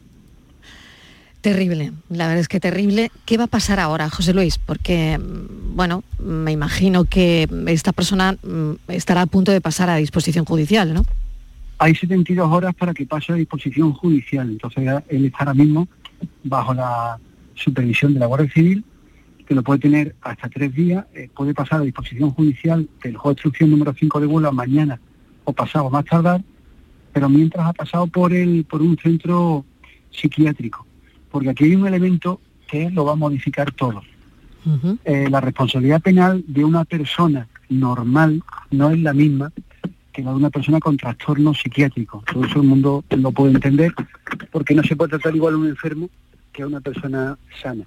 Terrible, la verdad es que terrible. ¿Qué va a pasar ahora, José Luis? Porque, mm, bueno, me imagino que esta persona mm, estará a punto de pasar a disposición judicial, ¿no? Hay 72 horas para que pase a disposición judicial, entonces ya él está ahora mismo bajo la supervisión de la Guardia Civil, que lo puede tener hasta tres días, eh, puede pasar a disposición judicial del juez de instrucción número 5 de Huelva mañana o pasado más tardar, pero mientras ha pasado por el, por un centro psiquiátrico, porque aquí hay un elemento que lo va a modificar todo. Eh, la responsabilidad penal de una persona normal no es la misma que la de una persona con trastorno psiquiátrico. Todo eso el mundo lo puede entender, porque no se puede tratar igual a un enfermo que a una persona sana.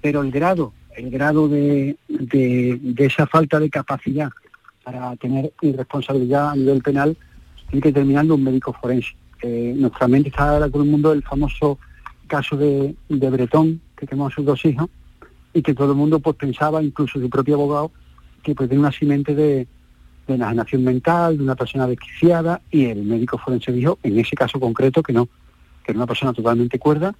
Pero el grado, el grado de, de- esa falta de capacidad para tener irresponsabilidad a nivel penal tiene que un médico forense. Eh, nuestra mente está ahora con el mundo del famoso caso de, de Bretón, que quemó a sus dos hijos, y que todo el mundo pues pensaba, incluso su propio abogado, que pues tenía una simente de, de enajenación mental, de una persona desquiciada, y el médico forense dijo, en ese caso concreto, que no, que era una persona totalmente cuerda,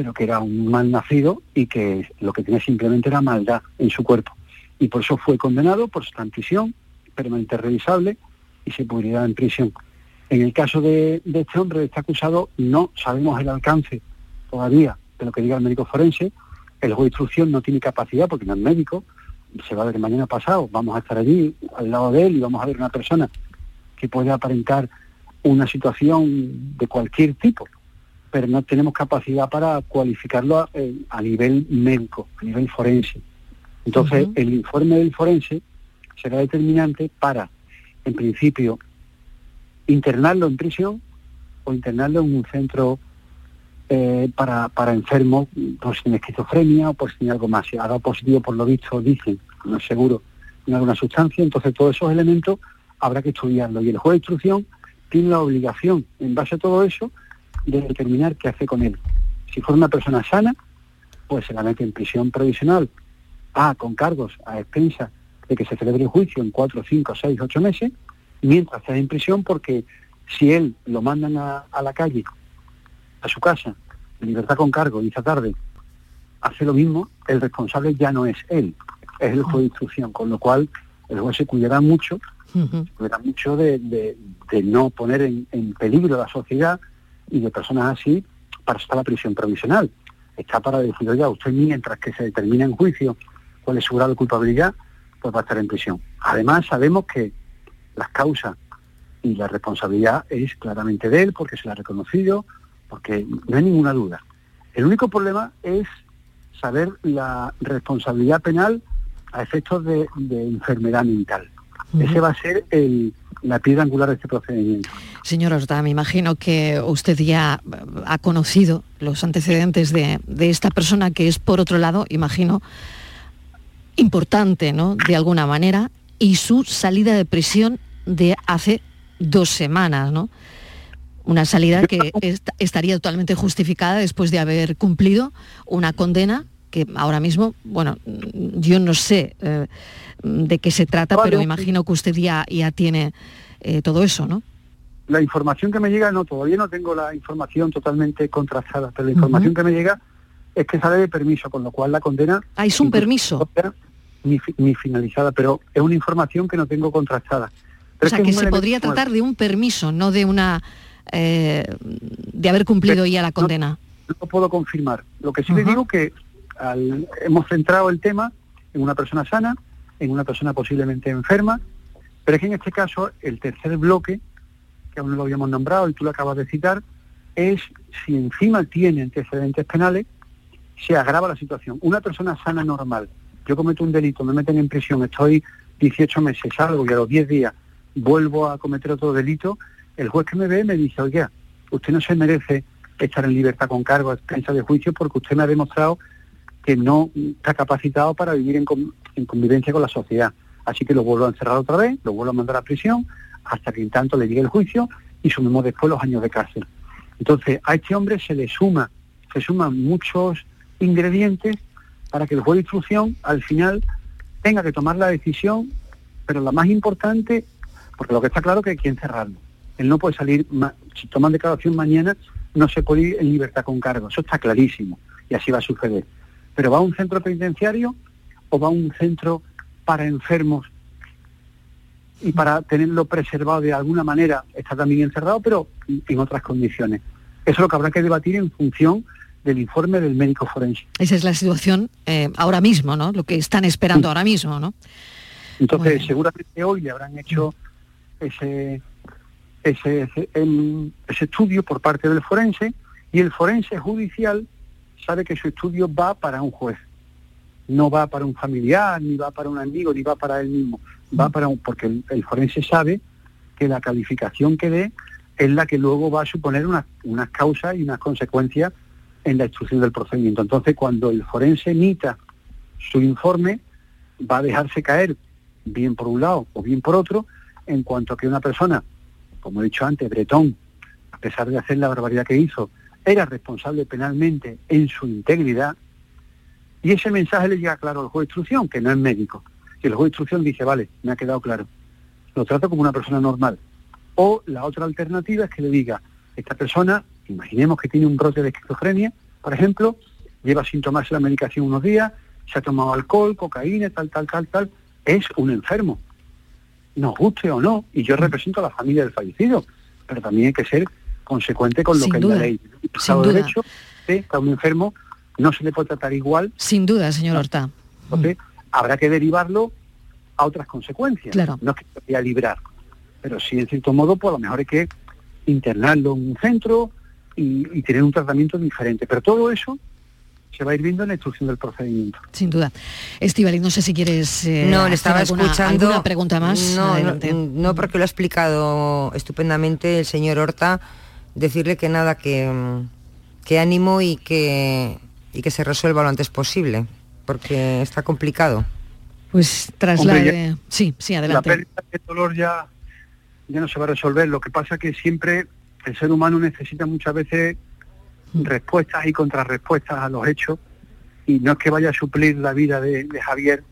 pero que era un mal nacido y que lo que tenía simplemente era maldad en su cuerpo. Y por eso fue condenado por en prisión, permanente revisable, y se pudrirá en prisión. En el caso de, de este hombre, de este acusado, no sabemos el alcance todavía de lo que diga el médico forense. El juez de instrucción no tiene capacidad porque no es médico. Se va a ver mañana pasado. Vamos a estar allí al lado de él y vamos a ver una persona que puede aparentar una situación de cualquier tipo, pero no tenemos capacidad para cualificarlo a, eh, a nivel médico, a nivel forense. Entonces, el informe del forense será determinante para, en principio, internarlo en prisión o internarlo en un centro eh, para, para enfermos, por si tiene esquizofrenia o por si tiene algo más. Si ha dado positivo, por lo visto, dicen, no es seguro, en alguna sustancia, entonces todos esos elementos habrá que estudiarlo. Y el juez de instrucción tiene la obligación, en base a todo eso, de determinar qué hace con él. Si fuera una persona sana, pues se la mete en prisión provisional, A, con cargos a expensas de que se celebre el juicio en cuatro, cinco, seis, ocho meses, mientras esté en prisión, porque si él lo mandan a, a la calle, a su casa, en libertad con cargo, y esta tarde hace lo mismo, el responsable ya no es él, es el juez de instrucción, con lo cual el juez se cuidará mucho, cuidará mucho de, de- de no poner en, en peligro la sociedad y de personas así para eso está la prisión provisional. Está para decir, oye, usted mientras que se determina en juicio cuál es su grado de culpabilidad, pues va a estar en prisión. Además, sabemos que las causas y la responsabilidad es claramente de él, porque se la ha reconocido, porque no hay ninguna duda. El único problema es saber la responsabilidad penal a efectos de, de enfermedad mental. Ese va a ser el- la piedra angular de este procedimiento. Señor Horta, me imagino que usted ya ha conocido los antecedentes de, de esta persona que es, por otro lado, imagino, importante, ¿no? De alguna manera, y su salida de prisión de hace dos semanas, ¿no? Una salida que est- estaría totalmente justificada después de haber cumplido una condena que ahora mismo, bueno, yo no sé eh, de qué se trata, pero ok. imagino que usted ya, ya tiene eh, todo eso, ¿no? La información que me llega, no, todavía no tengo la información totalmente contrastada, pero la información que me llega es que sale de permiso, con lo cual la condena... Ah, es un permiso. ni, fi- ni finalizada, pero es una información que no tengo contrastada. Pero O sea, es que se podría tratar de un permiso, no de una... eh, de haber cumplido ya la condena. No lo puedo confirmar. Lo que sí le digo que hemos centrado el tema en una persona sana, en una persona posiblemente enferma, pero es que en este caso el tercer bloque, que aún no lo habíamos nombrado y tú lo acabas de citar, es si encima tiene antecedentes penales, se agrava la situación. Una persona sana normal, yo cometo un delito, me meten en prisión, estoy 18 meses, salgo y a los 10 días vuelvo a cometer otro delito, el juez que me ve me dice, oiga, usted no se merece estar en libertad con cargo a expensas de juicio porque usted me ha demostrado que no está capacitado para vivir en, en convivencia con la sociedad. Así que lo vuelvo a encerrar otra vez, lo vuelvo a mandar a prisión hasta que en tanto le llegue el juicio y sumemos después los años de cárcel. Entonces, a este hombre se le suma, se suman muchos ingredientes para que el juez de instrucción al final tenga que tomar la decisión, pero la más importante, porque lo que está claro es que hay que encerrarlo. Él no puede salir, si toman declaración mañana, no se puede ir en libertad con cargo, eso está clarísimo, y así va a suceder. Pero va a un centro penitenciario o va a un centro para enfermos y para tenerlo preservado de alguna manera, está también encerrado, pero en otras condiciones. Eso es lo que habrá que debatir en función del informe del médico forense. Esa es la situación eh, ahora mismo, ¿no? Lo que están esperando ahora mismo, ¿no? Entonces, seguramente hoy le habrán hecho ese, ese, ese, em, ese estudio por parte del forense y el forense judicial sabe que su estudio va para un juez. No va para un familiar, ni va para un amigo, ni va para él mismo. Va para un, porque el, el forense sabe que la calificación que dé es la que luego va a suponer unas, unas causas y unas consecuencias en la instrucción del procedimiento. Entonces, cuando el forense emita su informe, va a dejarse caer bien por un lado o bien por otro, en cuanto a que una persona, como he dicho antes, Bretón, a pesar de hacer la barbaridad que hizo, era responsable penalmente en su integridad, y ese mensaje le llega claro al juez de instrucción, que no es médico. Y el juez de instrucción dice, vale, me ha quedado claro, lo trato como una persona normal. O la otra alternativa es que le diga, esta persona, imaginemos que tiene un brote de esquizofrenia, por ejemplo, lleva sin tomarse la medicación unos días, se ha tomado alcohol, cocaína, tal, tal, tal, tal, es un enfermo. Nos guste o no, y yo represento a la familia del fallecido, pero también hay que ser consecuente con lo Sin que duda, es la ley. sin El Estado de duda. Derecho, que a un enfermo no se le puede tratar igual, Sin duda, señor Horta. entonces habrá que derivarlo a otras consecuencias. Claro. No es que se vaya a librar, pero sí, en cierto modo, pues a lo mejor hay que internarlo en un centro y, y tener un tratamiento diferente. Pero todo eso se va a ir viendo en la instrucción del procedimiento. Sin duda. Estivaliz, no sé si quieres eh, no, le estaba alguna, escuchando. alguna pregunta más. No, no, no, porque lo ha explicado estupendamente el señor Horta. Decirle que nada, que, mm, que ánimo y que, y que se resuelva lo antes posible, porque está complicado. Pues traslade... sí, sí, La adelante. pérdida de dolor ya, ya no se va a resolver. Lo que pasa es que siempre el ser humano necesita muchas veces respuestas y contrarrespuestas a los hechos y no es que vaya a suplir la vida de, de Javier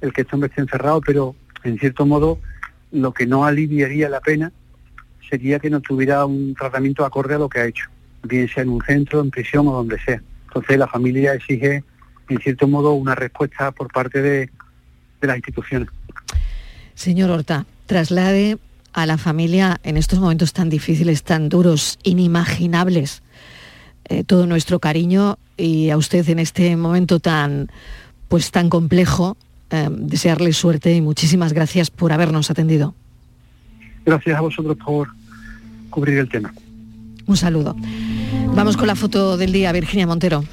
el que este hombre esté encerrado, pero en cierto modo lo que no aliviaría la pena sería que no tuviera un tratamiento acorde a lo que ha hecho, bien sea en un centro, en prisión o donde sea. Entonces la familia exige en cierto modo una respuesta por parte de, las instituciones. Señor Horta, traslade a la familia en estos momentos tan difíciles, tan duros, inimaginables, eh, todo nuestro cariño y a usted en este momento tan, pues tan complejo, eh, desearle suerte y muchísimas gracias por habernos atendido. Gracias a vosotros por cubrir el tema. Un saludo. Vamos con la foto del día, Virginia Montero.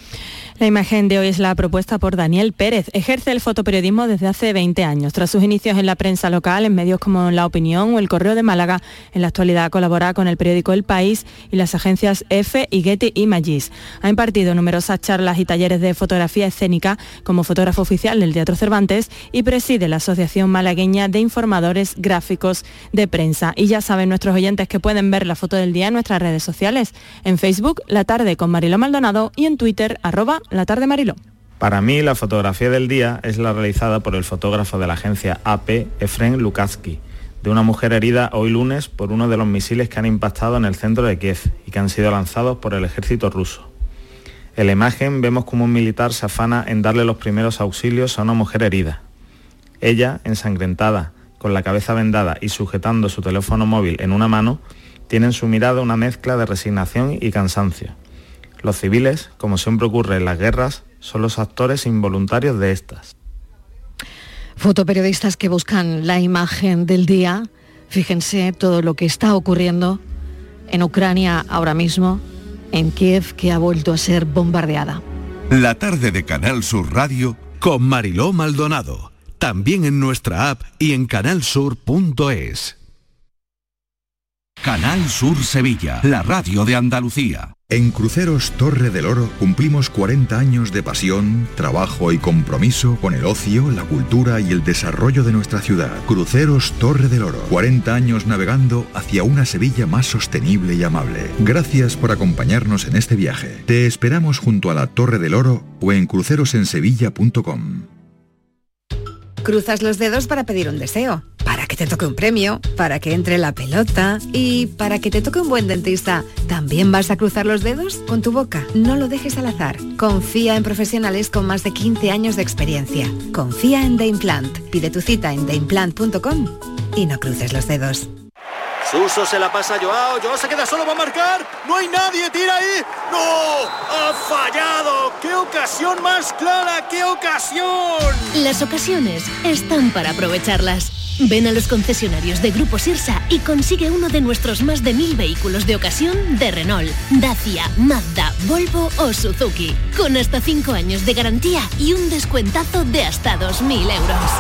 La imagen de hoy es la propuesta por Daniel Pérez. Ejerce el fotoperiodismo desde hace 20 años. Tras sus inicios en la prensa local, en medios como La Opinión o El Correo de Málaga, en la actualidad colabora con el periódico El País y las agencias EFE y Getty Images. Ha impartido numerosas charlas y talleres de fotografía escénica como fotógrafo oficial del Teatro Cervantes y preside la Asociación Malagueña de Informadores Gráficos de Prensa. Y ya saben nuestros oyentes que pueden ver la foto del día en nuestras redes sociales. En Facebook, La Tarde con Mariló Maldonado y en Twitter, arroba La Tarde Mariló. Para mí, la fotografía del día es la realizada por el fotógrafo de la agencia AP, Efren Lukatsky, de una mujer herida hoy lunes por uno de los misiles que han impactado en el centro de Kiev y que han sido lanzados por el ejército ruso. En la imagen vemos como un militar se afana en darle los primeros auxilios a una mujer herida. Ella, ensangrentada, con la cabeza vendada y sujetando su teléfono móvil en una mano, tiene en su mirada una mezcla de resignación y cansancio. Los civiles, como siempre ocurre en las guerras, son los actores involuntarios de estas. Fotoperiodistas que buscan la imagen del día. Fíjense todo lo que está ocurriendo en Ucrania ahora mismo, en Kiev, que ha vuelto a ser bombardeada. La tarde de Canal Sur Radio con Mariló Maldonado. También en nuestra app y en canalsur.es. Canal Sur Sevilla, la radio de Andalucía. En Cruceros Torre del Oro cumplimos 40 años de pasión, trabajo y compromiso con el ocio, la cultura y el desarrollo de nuestra ciudad. Cruceros Torre del Oro, 40 años navegando hacia una Sevilla más sostenible y amable. Gracias por acompañarnos en este viaje. Te esperamos junto a la Torre del Oro o en crucerosensevilla.com. Cruzas los dedos para pedir un deseo, para que te toque un premio, para que entre la pelota y para que te toque un buen dentista. ¿También vas a cruzar los dedos? Con tu boca. No lo dejes al azar. Confía en profesionales con más de 15 años de experiencia. Confía en The Implant. Pide tu cita en theimplant.com y no cruces los dedos. Suso se la pasa a Joao, Joao se queda solo, va a marcar, no hay nadie, tira ahí, no, ha fallado, qué ocasión más clara, qué ocasión. Las ocasiones están para aprovecharlas. Ven a los concesionarios de Grupo Sirsa y consigue uno de nuestros más de mil vehículos de ocasión de Renault, Dacia, Mazda, Volvo o Suzuki, con hasta 5 años de garantía y un descuentazo de hasta 2.000 euros.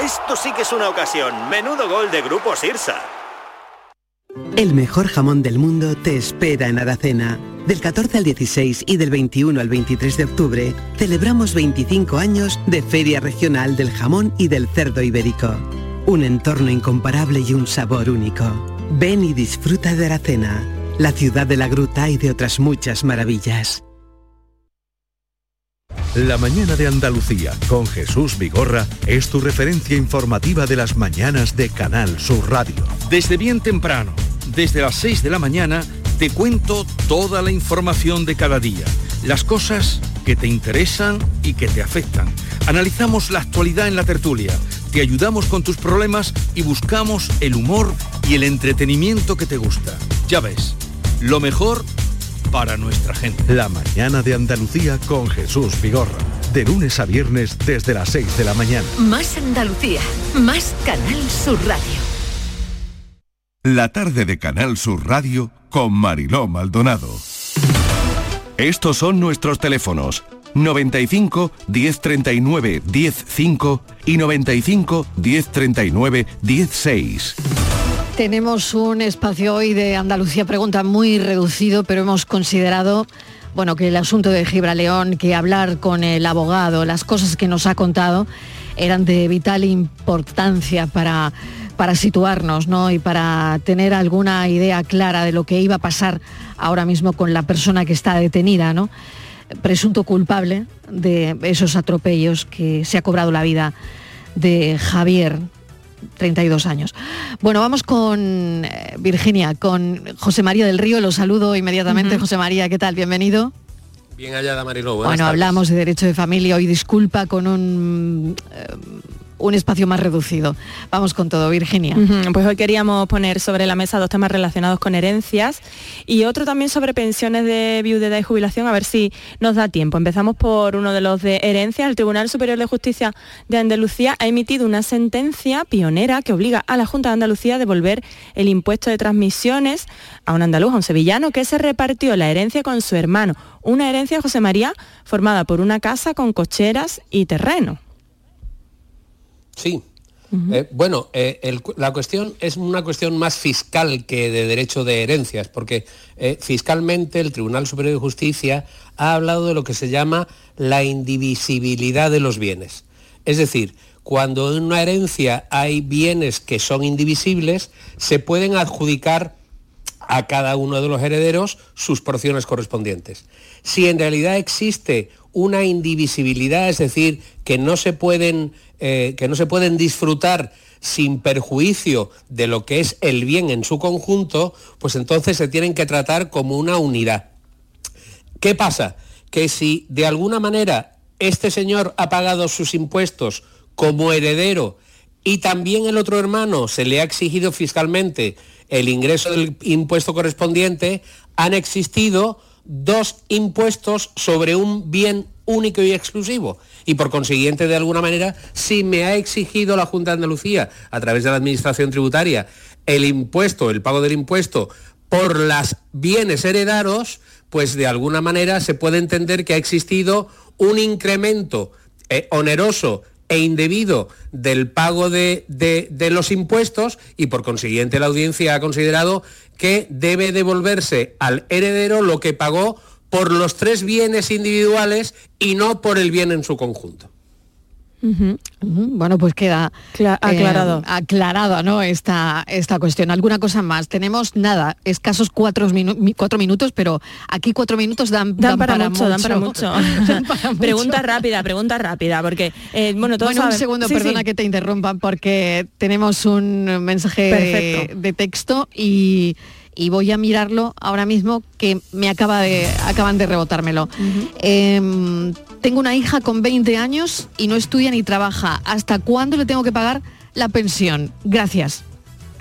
Esto sí que es una ocasión, menudo gol de Grupo Sirsa. El mejor jamón del mundo te espera en Aracena. Del 14 al 16 y del 21 al 23 de octubre celebramos 25 años de Feria Regional del Jamón y del Cerdo Ibérico. Un entorno incomparable y un sabor único. Ven y disfruta de Aracena, la ciudad de la gruta y de otras muchas maravillas. La mañana de Andalucía con Jesús Vigorra es tu referencia informativa de las mañanas de Canal Sur Radio. Desde bien temprano, desde las 6 de la mañana, te cuento toda la información de cada día, las cosas que te interesan y que te afectan. Analizamos la actualidad en la tertulia, te ayudamos con tus problemas y buscamos el humor y el entretenimiento que te gusta. Ya ves, lo mejor para nuestra gente. La mañana de Andalucía con Jesús Vigorra. De lunes a viernes desde las 6 de la mañana. Más Andalucía, más Canal Sur Radio. La tarde de Canal Sur Radio con Mariló Maldonado. Estos son nuestros teléfonos 95 1039 105 y 95 1039 16. Tenemos un espacio hoy de Andalucía Pregunta muy reducido, pero hemos considerado bueno, que el asunto de Gibraleón, que hablar con el abogado, las cosas que nos ha contado, eran de vital importancia para, para situarnos ¿no? y para tener alguna idea clara de lo que iba a pasar ahora mismo con la persona que está detenida, ¿no? presunto culpable de esos atropellos que se ha cobrado la vida de Javier, 32 años. Bueno, vamos con eh, Virginia, con José María del Río. Lo saludo inmediatamente. José María, ¿qué tal? Bienvenido. Bien hallada, Mariló. Bueno, hablamos de derecho de familia. Hoy disculpa con un, eh, un espacio más reducido. Vamos con todo, Virginia. Pues hoy queríamos poner sobre la mesa dos temas relacionados con herencias y otro también sobre pensiones de viudedad y jubilación, a ver si nos da tiempo. Empezamos por uno de los de herencias. El Tribunal Superior de Justicia de Andalucía ha emitido una sentencia pionera que obliga a la Junta de Andalucía a devolver el impuesto de transmisiones a un andaluz, a un sevillano, que se repartió la herencia con su hermano. Una herencia, José María, formada por una casa con cocheras y terreno. Sí. Eh, bueno, eh, la cuestión es una cuestión más fiscal que de derecho de herencias, porque eh, fiscalmente el Tribunal Superior de Justicia ha hablado de lo que se llama la indivisibilidad de los bienes. Es decir, cuando en una herencia hay bienes que son indivisibles, se pueden adjudicar a cada uno de los herederos sus porciones correspondientes. Si en realidad existe una indivisibilidad, es decir, que no se pueden, eh, que no se pueden disfrutar sin perjuicio de lo que es el bien en su conjunto, pues entonces se tienen que tratar como una unidad. ¿Qué pasa? Que si de alguna manera este señor ha pagado sus impuestos como heredero y también el otro hermano se le ha exigido fiscalmente el ingreso del impuesto correspondiente, han existido dos impuestos sobre un bien único y exclusivo. Y por consiguiente, de alguna manera, si me ha exigido la Junta de Andalucía, a través de la Administración Tributaria, el impuesto, el pago del impuesto por las bienes heredados, pues de alguna manera se puede entender que ha existido un incremento eh, oneroso e indebido del pago de, de, los impuestos y por consiguiente la audiencia ha considerado que debe devolverse al heredero lo que pagó por los tres bienes individuales y no por el bien en su conjunto. Bueno, pues queda aclarado. Eh, aclarada ¿no? esta, esta cuestión. ¿Alguna cosa más? Tenemos nada, escasos cuatro, cuatro minutos, pero aquí cuatro minutos dan, dan, para, mucho, Dan para mucho. (laughs) (laughs) pregunta rápida, pregunta rápida, porque, eh, bueno, todos Bueno, un segundo, perdona que te interrumpa, porque tenemos un mensaje de texto y y voy a mirarlo ahora mismo que me acaba de, acaban de rebotármelo. Em, tengo una hija con 20 años y no estudia ni trabaja. ¿Hasta cuándo le tengo que pagar la pensión? Gracias.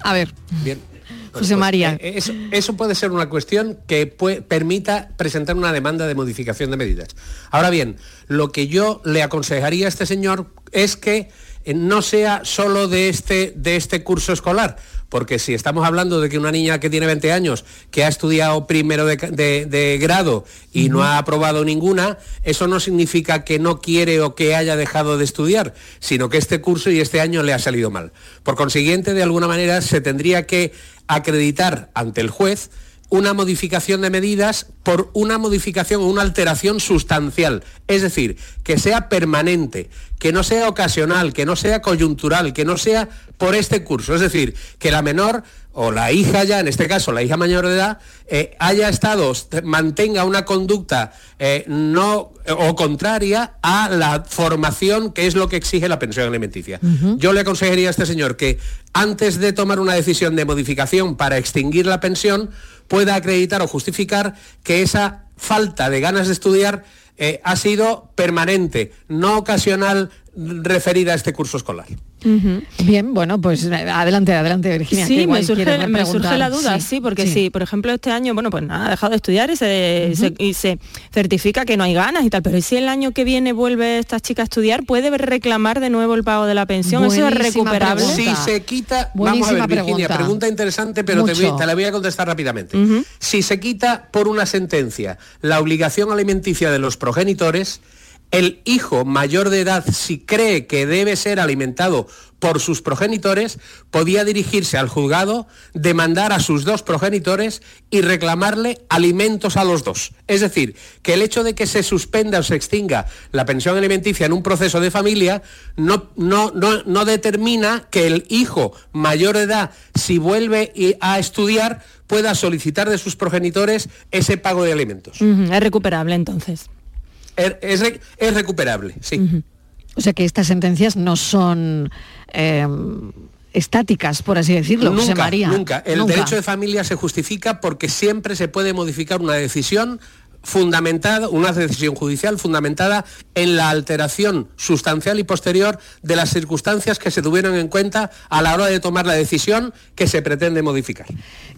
A ver. Bien. José pues, María. Eh, eso, puede ser una cuestión que permita presentar una demanda de modificación de medidas. Ahora bien, lo que yo le aconsejaría a este señor es que eh, no sea solo de este, de este curso escolar, porque si estamos hablando de que una niña que tiene 20 años, que ha estudiado primero de, grado y no ha aprobado ninguna, eso no significa que no quiere o que haya dejado de estudiar, sino que este curso y este año le ha salido mal. Por consiguiente, de alguna manera se tendría que acreditar ante el juez una modificación de medidas por una modificación o una alteración sustancial. Es decir, que sea permanente, que no sea ocasional, que no sea coyuntural, que no sea por este curso. Es decir, que la menor o la hija ya, en este caso la hija mayor de edad, eh, haya estado, mantenga una conducta eh, no o contraria a la formación que es lo que exige la pensión alimenticia. Yo le aconsejaría a este señor que antes de tomar una decisión de modificación para extinguir la pensión, pueda acreditar o justificar que esa falta de ganas de estudiar eh, ha sido permanente, no ocasional referida a este curso escolar. Bien, bueno, pues eh, adelante, adelante, Virginia. Sí, me surge, la duda, sí, porque si, por ejemplo, este año, bueno, pues nada, ha dejado de estudiar y se, y se certifica que no hay ganas y tal, pero si el año que viene vuelve esta chica a estudiar, ¿puede reclamar de nuevo el pago de la pensión? ¿Eso es recuperable? Si se quita, vamos a ver, Virginia, pregunta, interesante, pero te, te, la voy a contestar rápidamente. Si se quita por una sentencia la obligación alimenticia de los progenitores, el hijo mayor de edad, si cree que debe ser alimentado por sus progenitores, podía dirigirse al juzgado, demandar a sus dos progenitores y reclamarle alimentos a los dos. Es decir, que el hecho de que se suspenda o se extinga la pensión alimenticia en un proceso de familia no, no, no, determina que el hijo mayor de edad, si vuelve a estudiar, pueda solicitar de sus progenitores ese pago de alimentos. es recuperable entonces. Es, recuperable, sí. O sea que estas sentencias no son eh, estáticas, por así decirlo, nunca, María. Nunca. El derecho de familia se justifica porque siempre se puede modificar una decisión fundamentada, una decisión judicial fundamentada en la alteración sustancial y posterior de las circunstancias que se tuvieron en cuenta a la hora de tomar la decisión que se pretende modificar.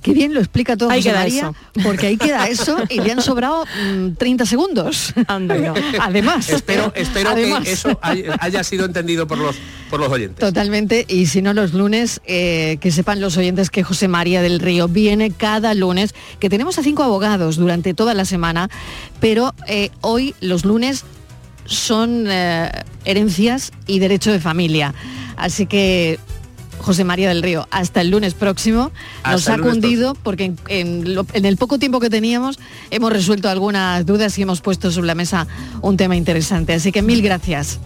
Qué bien lo explica todo José María, porque ahí queda eso y le han sobrado 30 mm, segundos. Además. Espero, espero que eso haya, sido entendido por los, por los oyentes. Totalmente, y si no los lunes, eh, que sepan los oyentes que José María del Río viene cada lunes, que tenemos a cinco abogados durante toda la semana pero eh, hoy los lunes son eh, herencias y derecho de familia. Así que José María del Río, hasta el lunes próximo. Nos ha cundido porque en, el poco tiempo que teníamos hemos resuelto algunas dudas y hemos puesto sobre la mesa un tema interesante. Así que mil gracias.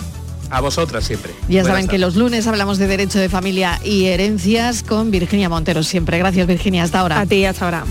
A vosotras siempre. Ya saben que los lunes hablamos de derecho de familia y herencias con Virginia Montero siempre. Gracias Virginia, hasta ahora. A ti, hasta ahora.